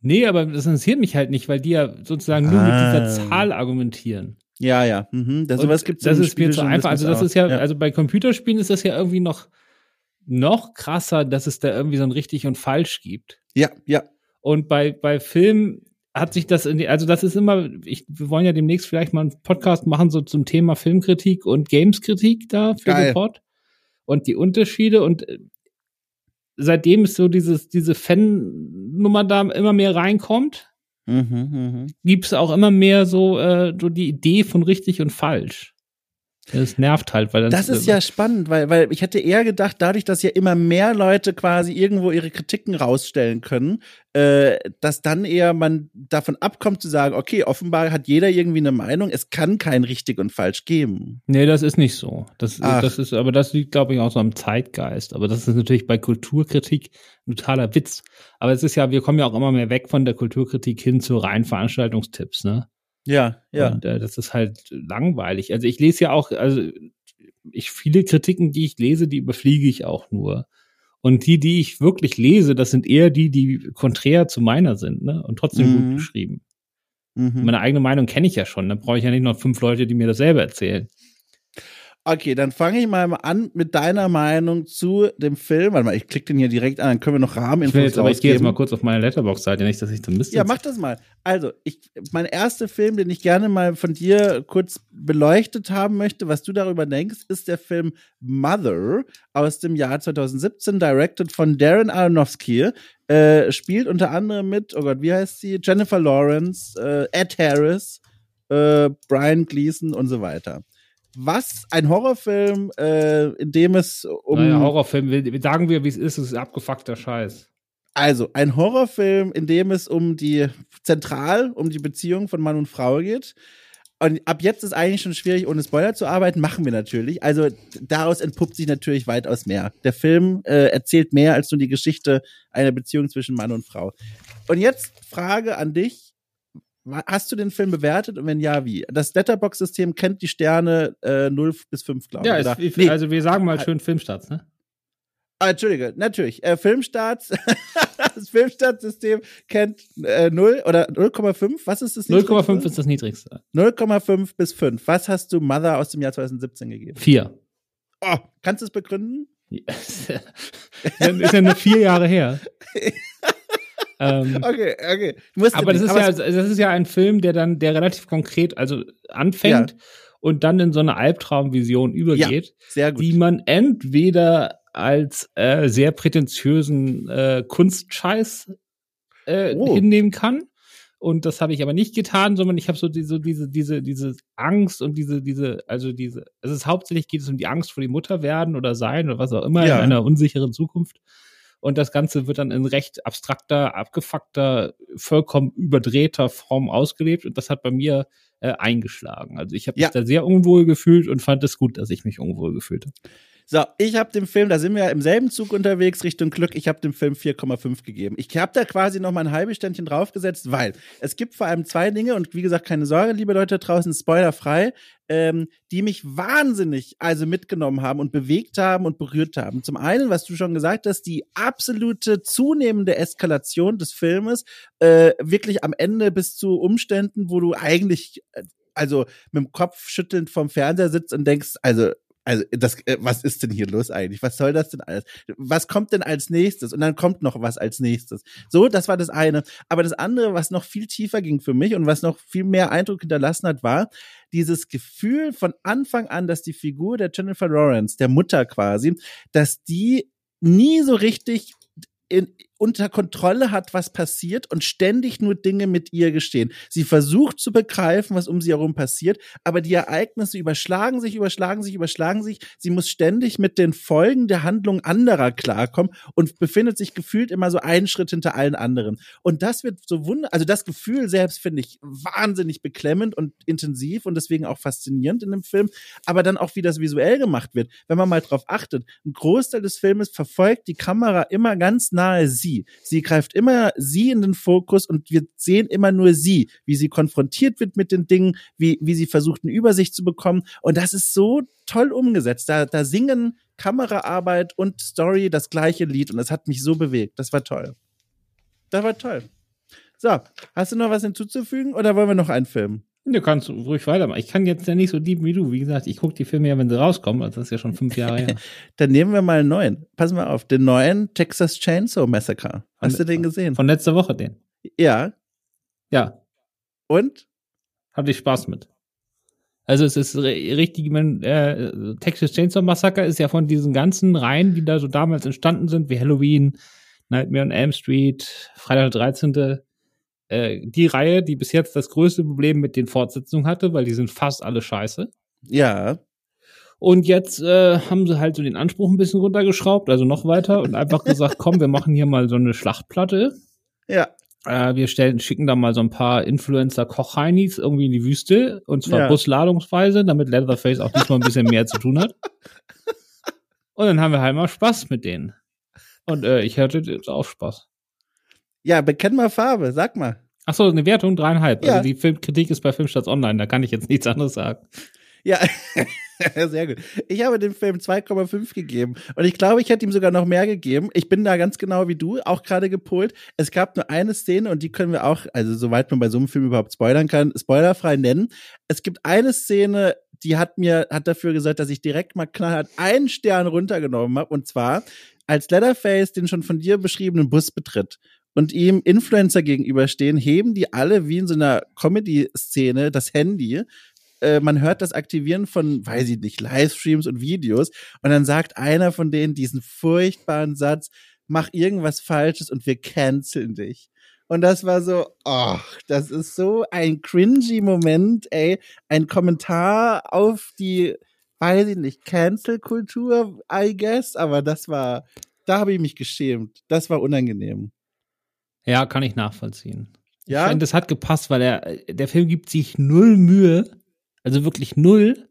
Nee, aber das interessiert mich halt nicht, weil die ja sozusagen nur Ah. mit dieser Zahl argumentieren. Ja, ja. Mhm. Das, sowas gibt's Das ist mir zu einfach. Also das ist ja, ja. also bei Computerspielen ist das ja irgendwie noch, noch krasser, dass es da irgendwie so ein richtig und falsch gibt. ja, ja. Und bei, bei Film hat sich das in die, also das ist immer, ich, wir wollen ja demnächst vielleicht mal einen Podcast machen, so zum Thema Filmkritik und Gameskritik da für Geil. den Pod. Und die Unterschiede und äh, seitdem ist so dieses, diese Fan-Nummer da immer mehr reinkommt, Mhm, mhm. gibt es auch immer mehr so, äh, so die Idee von richtig und falsch. Das nervt halt, weil das ist ja spannend, weil, weil ich hätte eher gedacht, dadurch, dass ja immer mehr Leute quasi irgendwo ihre Kritiken rausstellen können, äh, dass dann eher man davon abkommt zu sagen, okay, offenbar hat jeder irgendwie eine Meinung, es kann kein richtig und falsch geben. Nee, das ist nicht so. Das, das ist, aber das liegt, glaube ich, auch so am Zeitgeist. Aber das ist natürlich bei Kulturkritik ein totaler Witz. Aber es ist ja, wir kommen ja auch immer mehr weg von der Kulturkritik hin zu reinen Veranstaltungstipps, ne? Ja, ja. Und äh, das ist halt langweilig. Also ich lese ja auch, also ich viele Kritiken, die ich lese, die überfliege ich auch nur. Und die, die ich wirklich lese, das sind eher die, die konträr zu meiner sind, ne? Und trotzdem mhm. gut geschrieben. Mhm. Meine eigene Meinung kenne ich ja schon. Dann brauche ich ja nicht noch fünf Leute, die mir dasselbe erzählen. Okay, dann fange ich mal an mit deiner Meinung zu dem Film. Warte mal, ich klicke den hier direkt an, dann können wir noch Rahmeninfos ich jetzt, Aber ich gehe jetzt mal kurz auf meine Letterbox-Seite, nicht, dass ich dann Mist Ja, mach das mal. Also, ich, mein erster Film, den ich gerne mal von dir kurz beleuchtet haben möchte, was du darüber denkst, ist der Film Mother aus dem Jahr 2017, directed von Darren Aronofsky. Äh, spielt unter anderem mit, oh Gott, wie heißt sie? Jennifer Lawrence, äh, Ed Harris, äh, Brian Gleason und so weiter was ein Horrorfilm, äh, in dem es um. Naja, Horrorfilm, sagen wir, wie es ist, es ist abgefuckter Scheiß. Also, ein Horrorfilm, in dem es um die, zentral um die Beziehung von Mann und Frau geht. Und ab jetzt ist eigentlich schon schwierig, ohne Spoiler zu arbeiten, machen wir natürlich. Also daraus entpuppt sich natürlich weitaus mehr. Der Film äh, erzählt mehr als nur die Geschichte einer Beziehung zwischen Mann und Frau. Und jetzt Frage an dich. Hast du den Film bewertet und wenn ja, wie? Das Letterbox-System kennt die Sterne äh, 0 bis 5, glaube ich. Ja, nee. also wir sagen mal schön Filmstarts, ne? Ah, Entschuldige, natürlich. Äh, Filmstarts, [laughs] das Filmstartsystem kennt äh, 0 oder 0,5. Was ist das? 0,5 ist das niedrigste. 0,5 bis 5. Was hast du Mother aus dem Jahr 2017 gegeben? 4. Oh, kannst du es begründen? [laughs] ist ja nur vier Jahre her. [laughs] Ähm, [laughs] okay, okay. aber das ist aber ja, das ist ja ein Film, der dann, der relativ konkret, also anfängt ja. und dann in so eine Albtraumvision übergeht, ja, die man entweder als äh, sehr prätentiösen äh, Kunstscheiß äh, oh. hinnehmen kann. Und das habe ich aber nicht getan, sondern ich habe so diese, diese, diese, diese Angst und diese, diese, also diese, es ist hauptsächlich geht es um die Angst vor die Mutter werden oder sein oder was auch immer ja. in einer unsicheren Zukunft und das Ganze wird dann in recht abstrakter, abgefuckter, vollkommen überdrehter Form ausgelebt und das hat bei mir äh, eingeschlagen. Also ich habe ja. mich da sehr unwohl gefühlt und fand es gut, dass ich mich unwohl gefühlt habe. So, ich habe dem Film, da sind wir ja im selben Zug unterwegs Richtung Glück, ich habe dem Film 4,5 gegeben. Ich habe da quasi noch mal ein halbes Ständchen draufgesetzt, weil es gibt vor allem zwei Dinge und wie gesagt, keine Sorge, liebe Leute draußen, spoilerfrei, ähm, die mich wahnsinnig also mitgenommen haben und bewegt haben und berührt haben. Zum einen, was du schon gesagt hast, die absolute zunehmende Eskalation des Filmes, äh, wirklich am Ende bis zu Umständen, wo du eigentlich äh, also mit dem Kopf schüttelnd vom Fernseher sitzt und denkst, also also das, äh, was ist denn hier los eigentlich? Was soll das denn alles? Was kommt denn als nächstes? Und dann kommt noch was als nächstes. So, das war das eine. Aber das andere, was noch viel tiefer ging für mich und was noch viel mehr Eindruck hinterlassen hat, war dieses Gefühl von Anfang an, dass die Figur der Jennifer Lawrence, der Mutter quasi, dass die nie so richtig in, unter Kontrolle hat, was passiert und ständig nur Dinge mit ihr geschehen. Sie versucht zu begreifen, was um sie herum passiert, aber die Ereignisse überschlagen sich, überschlagen sich, überschlagen sich. Sie muss ständig mit den Folgen der Handlung anderer klarkommen und befindet sich gefühlt immer so einen Schritt hinter allen anderen. Und das wird so wunder, also das Gefühl selbst finde ich wahnsinnig beklemmend und intensiv und deswegen auch faszinierend in dem Film, aber dann auch, wie das visuell gemacht wird. Wenn man mal drauf achtet, ein Großteil des Filmes verfolgt die Kamera immer ganz nahe sie sie. Sie greift immer sie in den Fokus und wir sehen immer nur sie, wie sie konfrontiert wird mit den Dingen, wie, wie sie versucht, eine Übersicht zu bekommen. Und das ist so toll umgesetzt. Da, da singen Kameraarbeit und Story das gleiche Lied und das hat mich so bewegt. Das war toll. Das war toll. So, hast du noch was hinzuzufügen oder wollen wir noch einen Film? Du kannst ruhig weitermachen. Ich kann jetzt ja nicht so lieben wie du. Wie gesagt, ich gucke die Filme ja, wenn sie rauskommen. Also das ist ja schon fünf Jahre her. [laughs] Dann nehmen wir mal einen neuen. Pass mal auf, den neuen Texas Chainsaw Massacre. Hast von, du den gesehen? Von letzter Woche den. Ja. Ja. Und? Hatte ich Spaß mit. Also es ist richtig, man, äh, Texas Chainsaw Massacre ist ja von diesen ganzen Reihen, die da so damals entstanden sind, wie Halloween, Nightmare on Elm Street, Freitag der 13., äh, die Reihe, die bis jetzt das größte Problem mit den Fortsetzungen hatte, weil die sind fast alle scheiße. Ja. Und jetzt äh, haben sie halt so den Anspruch ein bisschen runtergeschraubt, also noch weiter und einfach gesagt, [laughs] komm, wir machen hier mal so eine Schlachtplatte. Ja. Äh, wir stellen, schicken da mal so ein paar Influencer-Kochheinis irgendwie in die Wüste und zwar Ja. busladungsweise, damit Leatherface auch diesmal ein bisschen mehr zu tun hat. [laughs] Und dann haben wir halt mal Spaß mit denen. Und äh, ich hatte jetzt auch Spaß. Ja, bekenn mal Farbe, sag mal. Ach so, eine Wertung dreieinhalb. Ja. Also die Filmkritik ist bei Filmstarts online, da kann ich jetzt nichts anderes sagen. Ja, [laughs] sehr gut. Ich habe dem Film 2,5 gegeben. Und ich glaube, ich hätte ihm sogar noch mehr gegeben. Ich bin da ganz genau wie du, auch gerade gepolt. Es gab nur eine Szene und die können wir auch, also soweit man bei so einem Film überhaupt spoilern kann, spoilerfrei nennen. Es gibt eine Szene, die hat mir, hat dafür gesorgt, dass ich direkt mal knallhart einen Stern runtergenommen habe. Und zwar, als Leatherface den schon von dir beschriebenen Bus betritt und ihm Influencer gegenüberstehen, heben die alle wie in so einer Comedy-Szene das Handy äh, man hört das Aktivieren von, weiß ich nicht, Livestreams und Videos und dann sagt einer von denen diesen furchtbaren Satz, mach irgendwas Falsches und wir canceln dich. Und das war so, ach, das ist so ein cringy Moment, ey, ein Kommentar auf die, weiß ich nicht, Cancel-Kultur, I guess, aber das war, da habe ich mich geschämt. Das war unangenehm. Ja, kann ich nachvollziehen. Ja? Ich finde, das hat gepasst, weil er, der Film gibt sich null Mühe, also wirklich null,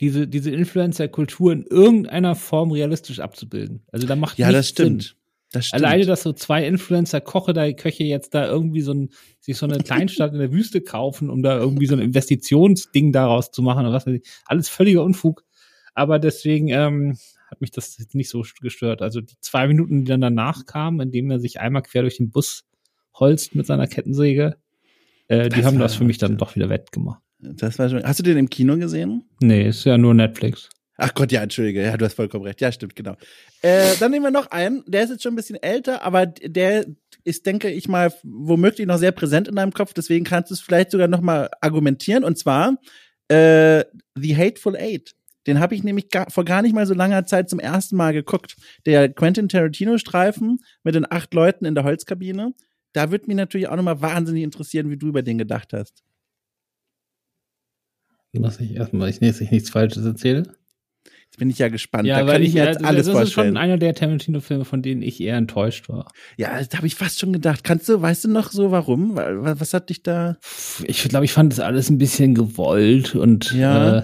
diese, diese Influencer-Kultur in irgendeiner Form realistisch abzubilden. Also da macht Ja, das nichts Sinn. stimmt. Das stimmt. Alleine, dass so zwei Influencer-Koche da Köche jetzt da irgendwie so ein, sich so eine Kleinstadt in der Wüste kaufen, um da irgendwie so ein Investitionsding daraus zu machen oder was weiß ich. Alles völliger Unfug. Aber deswegen ähm, hat mich das jetzt nicht so gestört. Also die zwei Minuten, die dann danach kamen, indem er sich einmal quer durch den Bus holzt mit seiner Kettensäge, äh, die haben das für mich dann doch wieder wettgemacht. das war schon, hast du den im Kino gesehen? Nee, ist ja nur Netflix. Ach Gott, ja, entschuldige, ja, du hast vollkommen recht. Ja, stimmt, genau. Äh, dann nehmen wir noch einen, der ist jetzt schon ein bisschen älter, aber der ist, denke ich mal, womöglich noch sehr präsent in deinem Kopf, deswegen kannst du es vielleicht sogar noch mal argumentieren, und zwar äh, The Hateful Eight. Den habe ich nämlich gar, vor gar nicht mal so langer Zeit zum ersten Mal geguckt. Der Quentin Tarantino-Streifen mit den acht Leuten in der Holzkabine. Da würde mich natürlich auch noch mal wahnsinnig interessieren, wie du über den gedacht hast. Was ich erstmal, ich, dass ich nichts Falsches erzähle. Jetzt bin ich ja gespannt. Ja, da weil kann ich, ich, mir äh, jetzt alles das ist vorstellen. schon einer der Tarantino-Filme, von denen ich eher enttäuscht war. Ja, da habe ich fast schon gedacht. Kannst du, weißt du noch so warum? Wa- wa- Was hat dich da? Ich glaube, ich fand das alles ein bisschen gewollt und Ja. äh,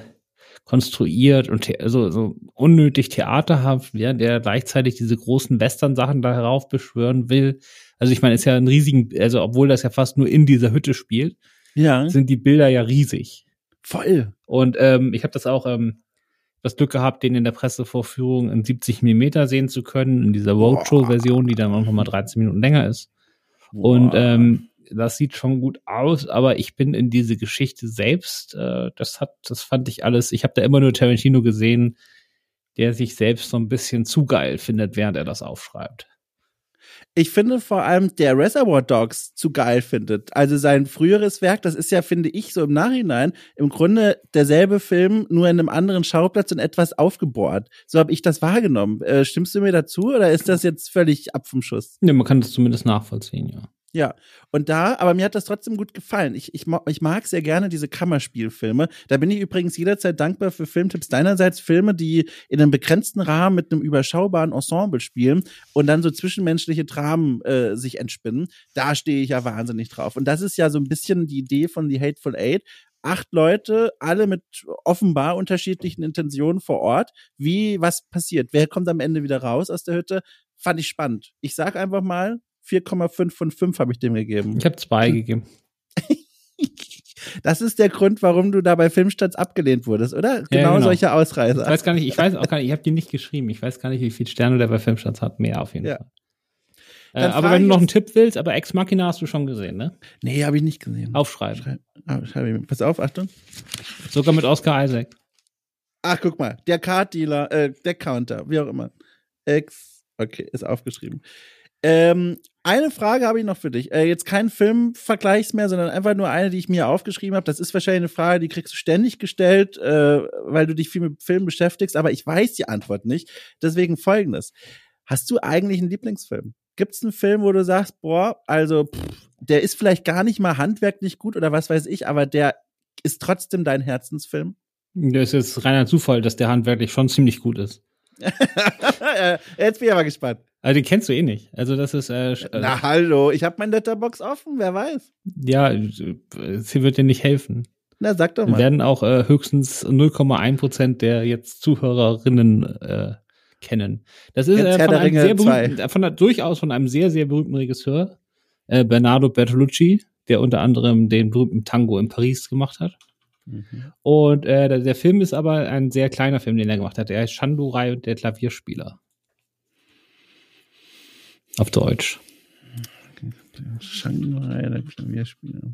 konstruiert und so, so unnötig theaterhaft, ja, der gleichzeitig diese großen Western-Sachen da heraufbeschwören will. Also ich meine, ist ja ein riesigen, also obwohl das ja fast nur in dieser Hütte spielt, Ja, sind die Bilder ja riesig. voll. Und ähm, ich habe das auch ähm, das Glück gehabt, den in der Pressevorführung in 70 Millimeter sehen zu können, in dieser Roadshow-Version, die dann auch nochmal 13 Minuten länger ist. Und Boah. ähm, das sieht schon gut aus, aber ich bin in diese Geschichte selbst, äh, das hat, das fand ich alles, ich habe da immer nur Tarantino gesehen, der sich selbst so ein bisschen zu geil findet, während er das aufschreibt. ich finde vor allem, der Reservoir Dogs zu geil findet. Also sein früheres Werk, das ist ja, finde ich, so im Nachhinein im Grunde derselbe Film, nur in einem anderen Schauplatz und etwas aufgebohrt. So habe ich das wahrgenommen. Äh, stimmst du mir dazu oder ist das jetzt völlig ab vom Schuss? Ja, man kann das zumindest nachvollziehen, ja. Ja, und da, aber mir hat das trotzdem gut gefallen. Ich, ich, ich mag sehr gerne diese Kammerspielfilme. Da bin ich übrigens jederzeit dankbar für Filmtipps deinerseits. Filme, die in einem begrenzten Rahmen mit einem überschaubaren Ensemble spielen und dann so zwischenmenschliche Dramen äh, sich entspinnen. Da stehe ich ja wahnsinnig drauf. Und das ist ja so ein bisschen die Idee von The Hateful Eight. Acht Leute, alle mit offenbar unterschiedlichen Intentionen vor Ort. Wie, was passiert? Wer kommt am Ende wieder raus aus der Hütte? Fand ich spannend. Ich sag einfach mal, 4,5 von 5 habe ich dem gegeben. Ich habe zwei gegeben. [laughs] Das ist der Grund, warum du da bei Filmstarts abgelehnt wurdest, oder? Genau, genau. solche Ich Ausreißer. weiß gar nicht, ich weiß auch gar nicht, ich habe die nicht geschrieben. Ich weiß gar nicht, wie viele Sterne der bei Filmstarts hat. Mehr auf jeden Ja. Fall. Äh, aber wenn du ich noch einen Tipp willst, aber Ex Machina hast du schon gesehen, ne? Nee, habe ich nicht gesehen. Aufschreiben. Schreib, ah, schreib ich mir. Pass auf, Achtung. Sogar mit Oscar Isaac. Ach, guck mal. Der Card-Dealer, äh, der Counter, wie auch immer. Ex, okay, ist aufgeschrieben. Ähm, eine Frage habe ich noch für dich. Äh, jetzt kein Filmvergleichs mehr, sondern einfach nur eine, die ich mir aufgeschrieben habe. Das ist wahrscheinlich eine Frage, die kriegst du ständig gestellt, äh, weil du dich viel mit Filmen beschäftigst, aber ich weiß die Antwort nicht. Deswegen folgendes. Hast du eigentlich einen Lieblingsfilm? Gibt es einen Film, wo du sagst, boah, also pff, der ist vielleicht gar nicht mal handwerklich gut oder was weiß ich, aber der ist trotzdem dein Herzensfilm? Das ist jetzt reiner Zufall, dass der handwerklich schon ziemlich gut ist. [laughs] Jetzt bin ich aber gespannt. Also den kennst du eh nicht. Also das ist. Äh, Na hallo, ich habe mein Letterbox offen, wer weiß. Ja, sie wird dir nicht helfen. Na, sag doch mal. Wir werden auch äh, höchstens 0,1 Prozent der jetzt Zuhörerinnen äh, kennen. Das ist äh, von, einem sehr berühmten, von durchaus von einem sehr, sehr berühmten Regisseur, äh, Bernardo Bertolucci, der unter anderem den berühmten Tango in Paris gemacht hat. Mhm. Und äh, der, Film ist aber ein sehr kleiner Film, den er gemacht hat. Er heißt Shandurai und der Klavierspieler. Auf Deutsch. Shandurai, der Klavierspieler.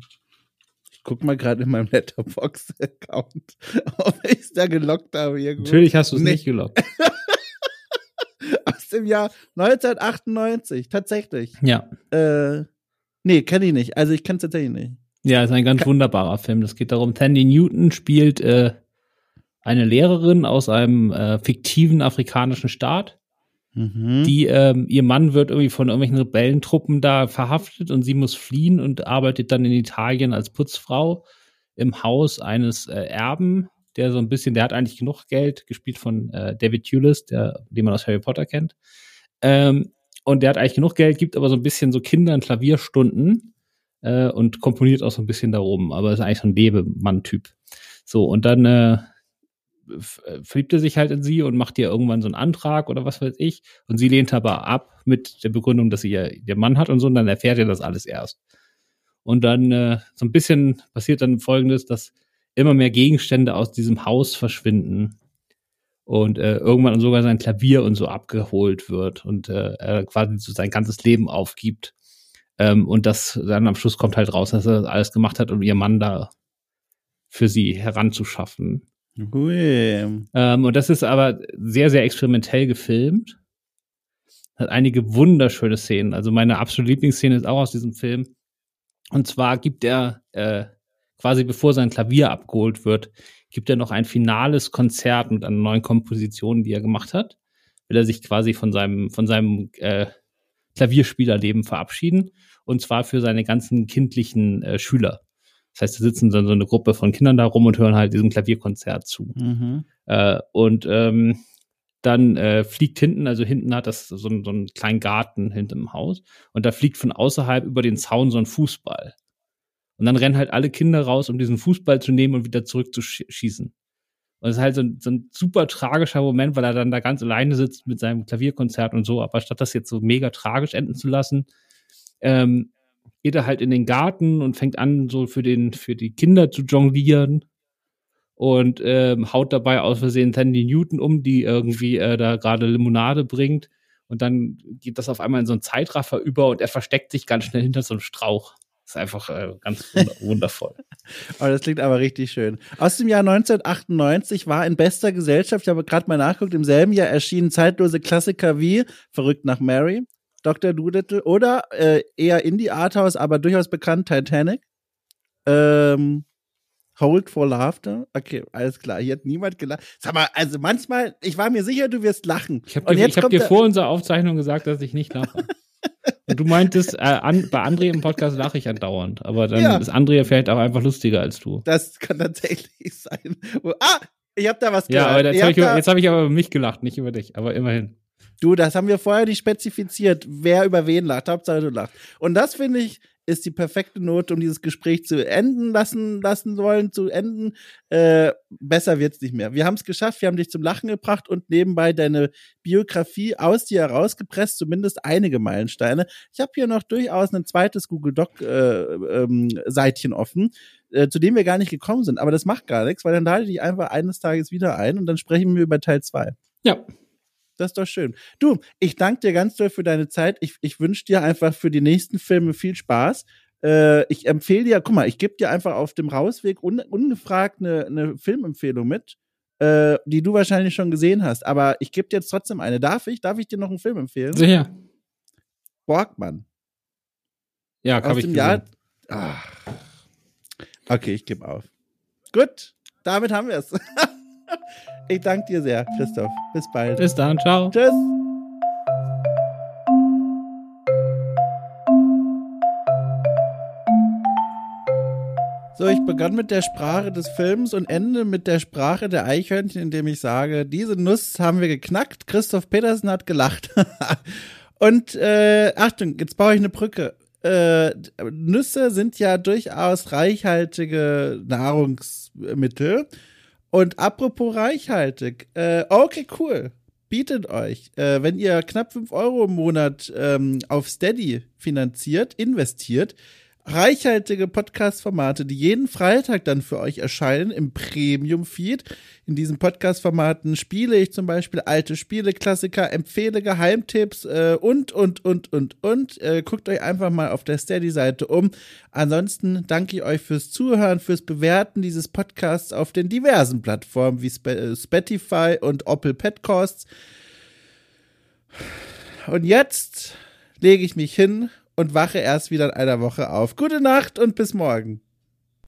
Ich guck mal gerade in meinem Letterbox-Account, [laughs] ob ich es da gelockt habe. Irgendwo. Natürlich hast du es nicht. nicht gelockt. [laughs] Aus dem Jahr 1998, tatsächlich. Ja. Äh, nee, kenne ich nicht. Also ich kenne es tatsächlich nicht. Ja, ist ein ganz wunderbarer Film. Das geht darum, Tandy Newton spielt äh, eine Lehrerin aus einem äh, fiktiven afrikanischen Staat. Mhm. Die, ähm, ihr Mann wird irgendwie von irgendwelchen Rebellentruppen da verhaftet und sie muss fliehen und arbeitet dann in Italien als Putzfrau im Haus eines äh, Erben, der so ein bisschen, der hat eigentlich genug Geld, gespielt von äh, David Hewlett, der, den man aus Harry Potter kennt. Ähm, und der hat eigentlich genug Geld, gibt aber so ein bisschen so Kindern Klavierstunden äh, und komponiert auch so ein bisschen darum, aber ist eigentlich so ein Lebemann-Typ. So, und dann äh, äh, verliebt er sich halt in sie und macht ihr irgendwann so einen Antrag oder was weiß ich. Und sie lehnt aber ab mit der Begründung, dass sie ihr, ihr Mann hat und so, und dann erfährt er das alles erst. Und dann äh, so ein bisschen passiert dann folgendes, dass immer mehr Gegenstände aus diesem Haus verschwinden und äh, irgendwann sogar sein Klavier und so abgeholt wird und äh, er quasi so sein ganzes Leben aufgibt ähm, und das dann am Schluss kommt halt raus, dass er das alles gemacht hat, um ihr Mann da für sie heranzuschaffen. Ui. Ähm, und das ist aber sehr, sehr experimentell gefilmt. Hat einige wunderschöne Szenen. Also meine absolute Lieblingsszene ist auch aus diesem Film. Und zwar gibt er äh, quasi bevor sein Klavier abgeholt wird, gibt er noch ein finales Konzert mit einer neuen Komposition, die er gemacht hat. Will er sich quasi von seinem, von seinem äh, Klavierspielerleben verabschieden und zwar für seine ganzen kindlichen äh, Schüler. Das heißt, da sitzen dann so eine Gruppe von Kindern da rum und hören halt diesem Klavierkonzert zu. Mhm. Äh, und ähm, dann äh, fliegt hinten, also hinten hat das so, so einen kleinen Garten hinten im Haus und da fliegt von außerhalb über den Zaun so ein Fußball. Und dann rennen halt alle Kinder raus, um diesen Fußball zu nehmen und wieder zurückzuschießen. Und es ist halt so ein, so ein super tragischer Moment, weil er dann da ganz alleine sitzt mit seinem Klavierkonzert und so. Aber statt das jetzt so mega tragisch enden zu lassen, ähm, geht er halt in den Garten und fängt an, so für den, für die Kinder zu jonglieren und ähm, haut dabei aus Versehen Tandy Newton um, die irgendwie äh, da gerade Limonade bringt. Und dann geht das auf einmal in so einen Zeitraffer über und er versteckt sich ganz schnell hinter so einem Strauch. Das ist einfach äh, ganz [laughs] wundervoll. oh, das klingt aber richtig schön. Aus dem Jahr 1998 war in bester Gesellschaft, ich habe gerade mal nachgeguckt, im selben Jahr erschienen zeitlose Klassiker wie Verrückt nach Mary, Dr. Doolittle oder äh, eher Indie-Arthouse, aber durchaus bekannt, Titanic. Ähm, Hold for Laughter. Okay, alles klar. Hier hat niemand gelacht. Sag mal, also manchmal, ich war mir sicher, du wirst lachen. Ich habe dir, ich hab dir vor unserer Aufzeichnung gesagt, dass ich nicht lache. [laughs] Und du meintest, äh, an, bei André im Podcast lache ich andauernd. Aber dann ja. ist André vielleicht auch einfach lustiger als du. Das kann tatsächlich sein. Ah, ich habe da was gehört. Ja, aber jetzt habe ich, hab ich aber über mich gelacht, nicht über dich. Aber immerhin. Du, das haben wir vorher nicht spezifiziert, wer über wen lacht. Hauptsache du lachst. Und das finde ich ist die perfekte Note, um dieses Gespräch zu enden lassen, lassen wollen, zu enden. Äh, besser wird's nicht mehr. Wir haben es geschafft, wir haben dich zum Lachen gebracht und nebenbei deine Biografie aus dir herausgepresst, zumindest einige Meilensteine. Ich habe hier noch durchaus ein zweites Google Doc äh, ähm, Seitchen offen, äh, zu dem wir gar nicht gekommen sind. Aber das macht gar nichts, weil dann lade ich einfach eines Tages wieder ein und dann sprechen wir über Teil zwei. Ja, das ist doch schön. Du, ich danke dir ganz doll für deine Zeit. Ich, ich wünsche dir einfach für die nächsten Filme viel Spaß. Äh, ich empfehle dir, guck mal, ich gebe dir einfach auf dem Rausweg un, ungefragt eine, eine Filmempfehlung mit, äh, die du wahrscheinlich schon gesehen hast. Aber ich gebe dir jetzt trotzdem eine. Darf ich? Darf ich dir noch einen Film empfehlen? Sicher. Borgmann. Ja, habe ich dem Jahr. Ach. Okay, ich gebe auf. Gut, damit haben wir es. [laughs] [laughs] Ich danke dir sehr, Christoph. Bis bald. Bis dann. Ciao. Tschüss. So, ich begann mit der Sprache des Films und ende mit der Sprache der Eichhörnchen, indem ich sage, diese Nuss haben wir geknackt. Christoph Petersen hat gelacht. [laughs] und äh, Achtung, jetzt baue ich eine Brücke. Äh, Nüsse sind ja durchaus reichhaltige Nahrungsmittel. Und apropos reichhaltig, äh, okay, cool. Bietet euch, äh, wenn ihr knapp 5 Euro im Monat ähm, auf Steady finanziert, investiert, reichhaltige Podcast-Formate, die jeden Freitag dann für euch erscheinen im Premium-Feed. In diesen Podcast-Formaten spiele ich zum Beispiel alte Spiele-Klassiker, empfehle Geheimtipps äh, und, und, und, und, und. Äh, guckt euch einfach mal auf der Steady-Seite um. Ansonsten danke ich euch fürs Zuhören, fürs Bewerten dieses Podcasts auf den diversen Plattformen wie äh, Spotify und Opel Podcasts. Und jetzt lege ich mich hin und wache erst wieder in einer Woche auf. Gute Nacht und bis morgen.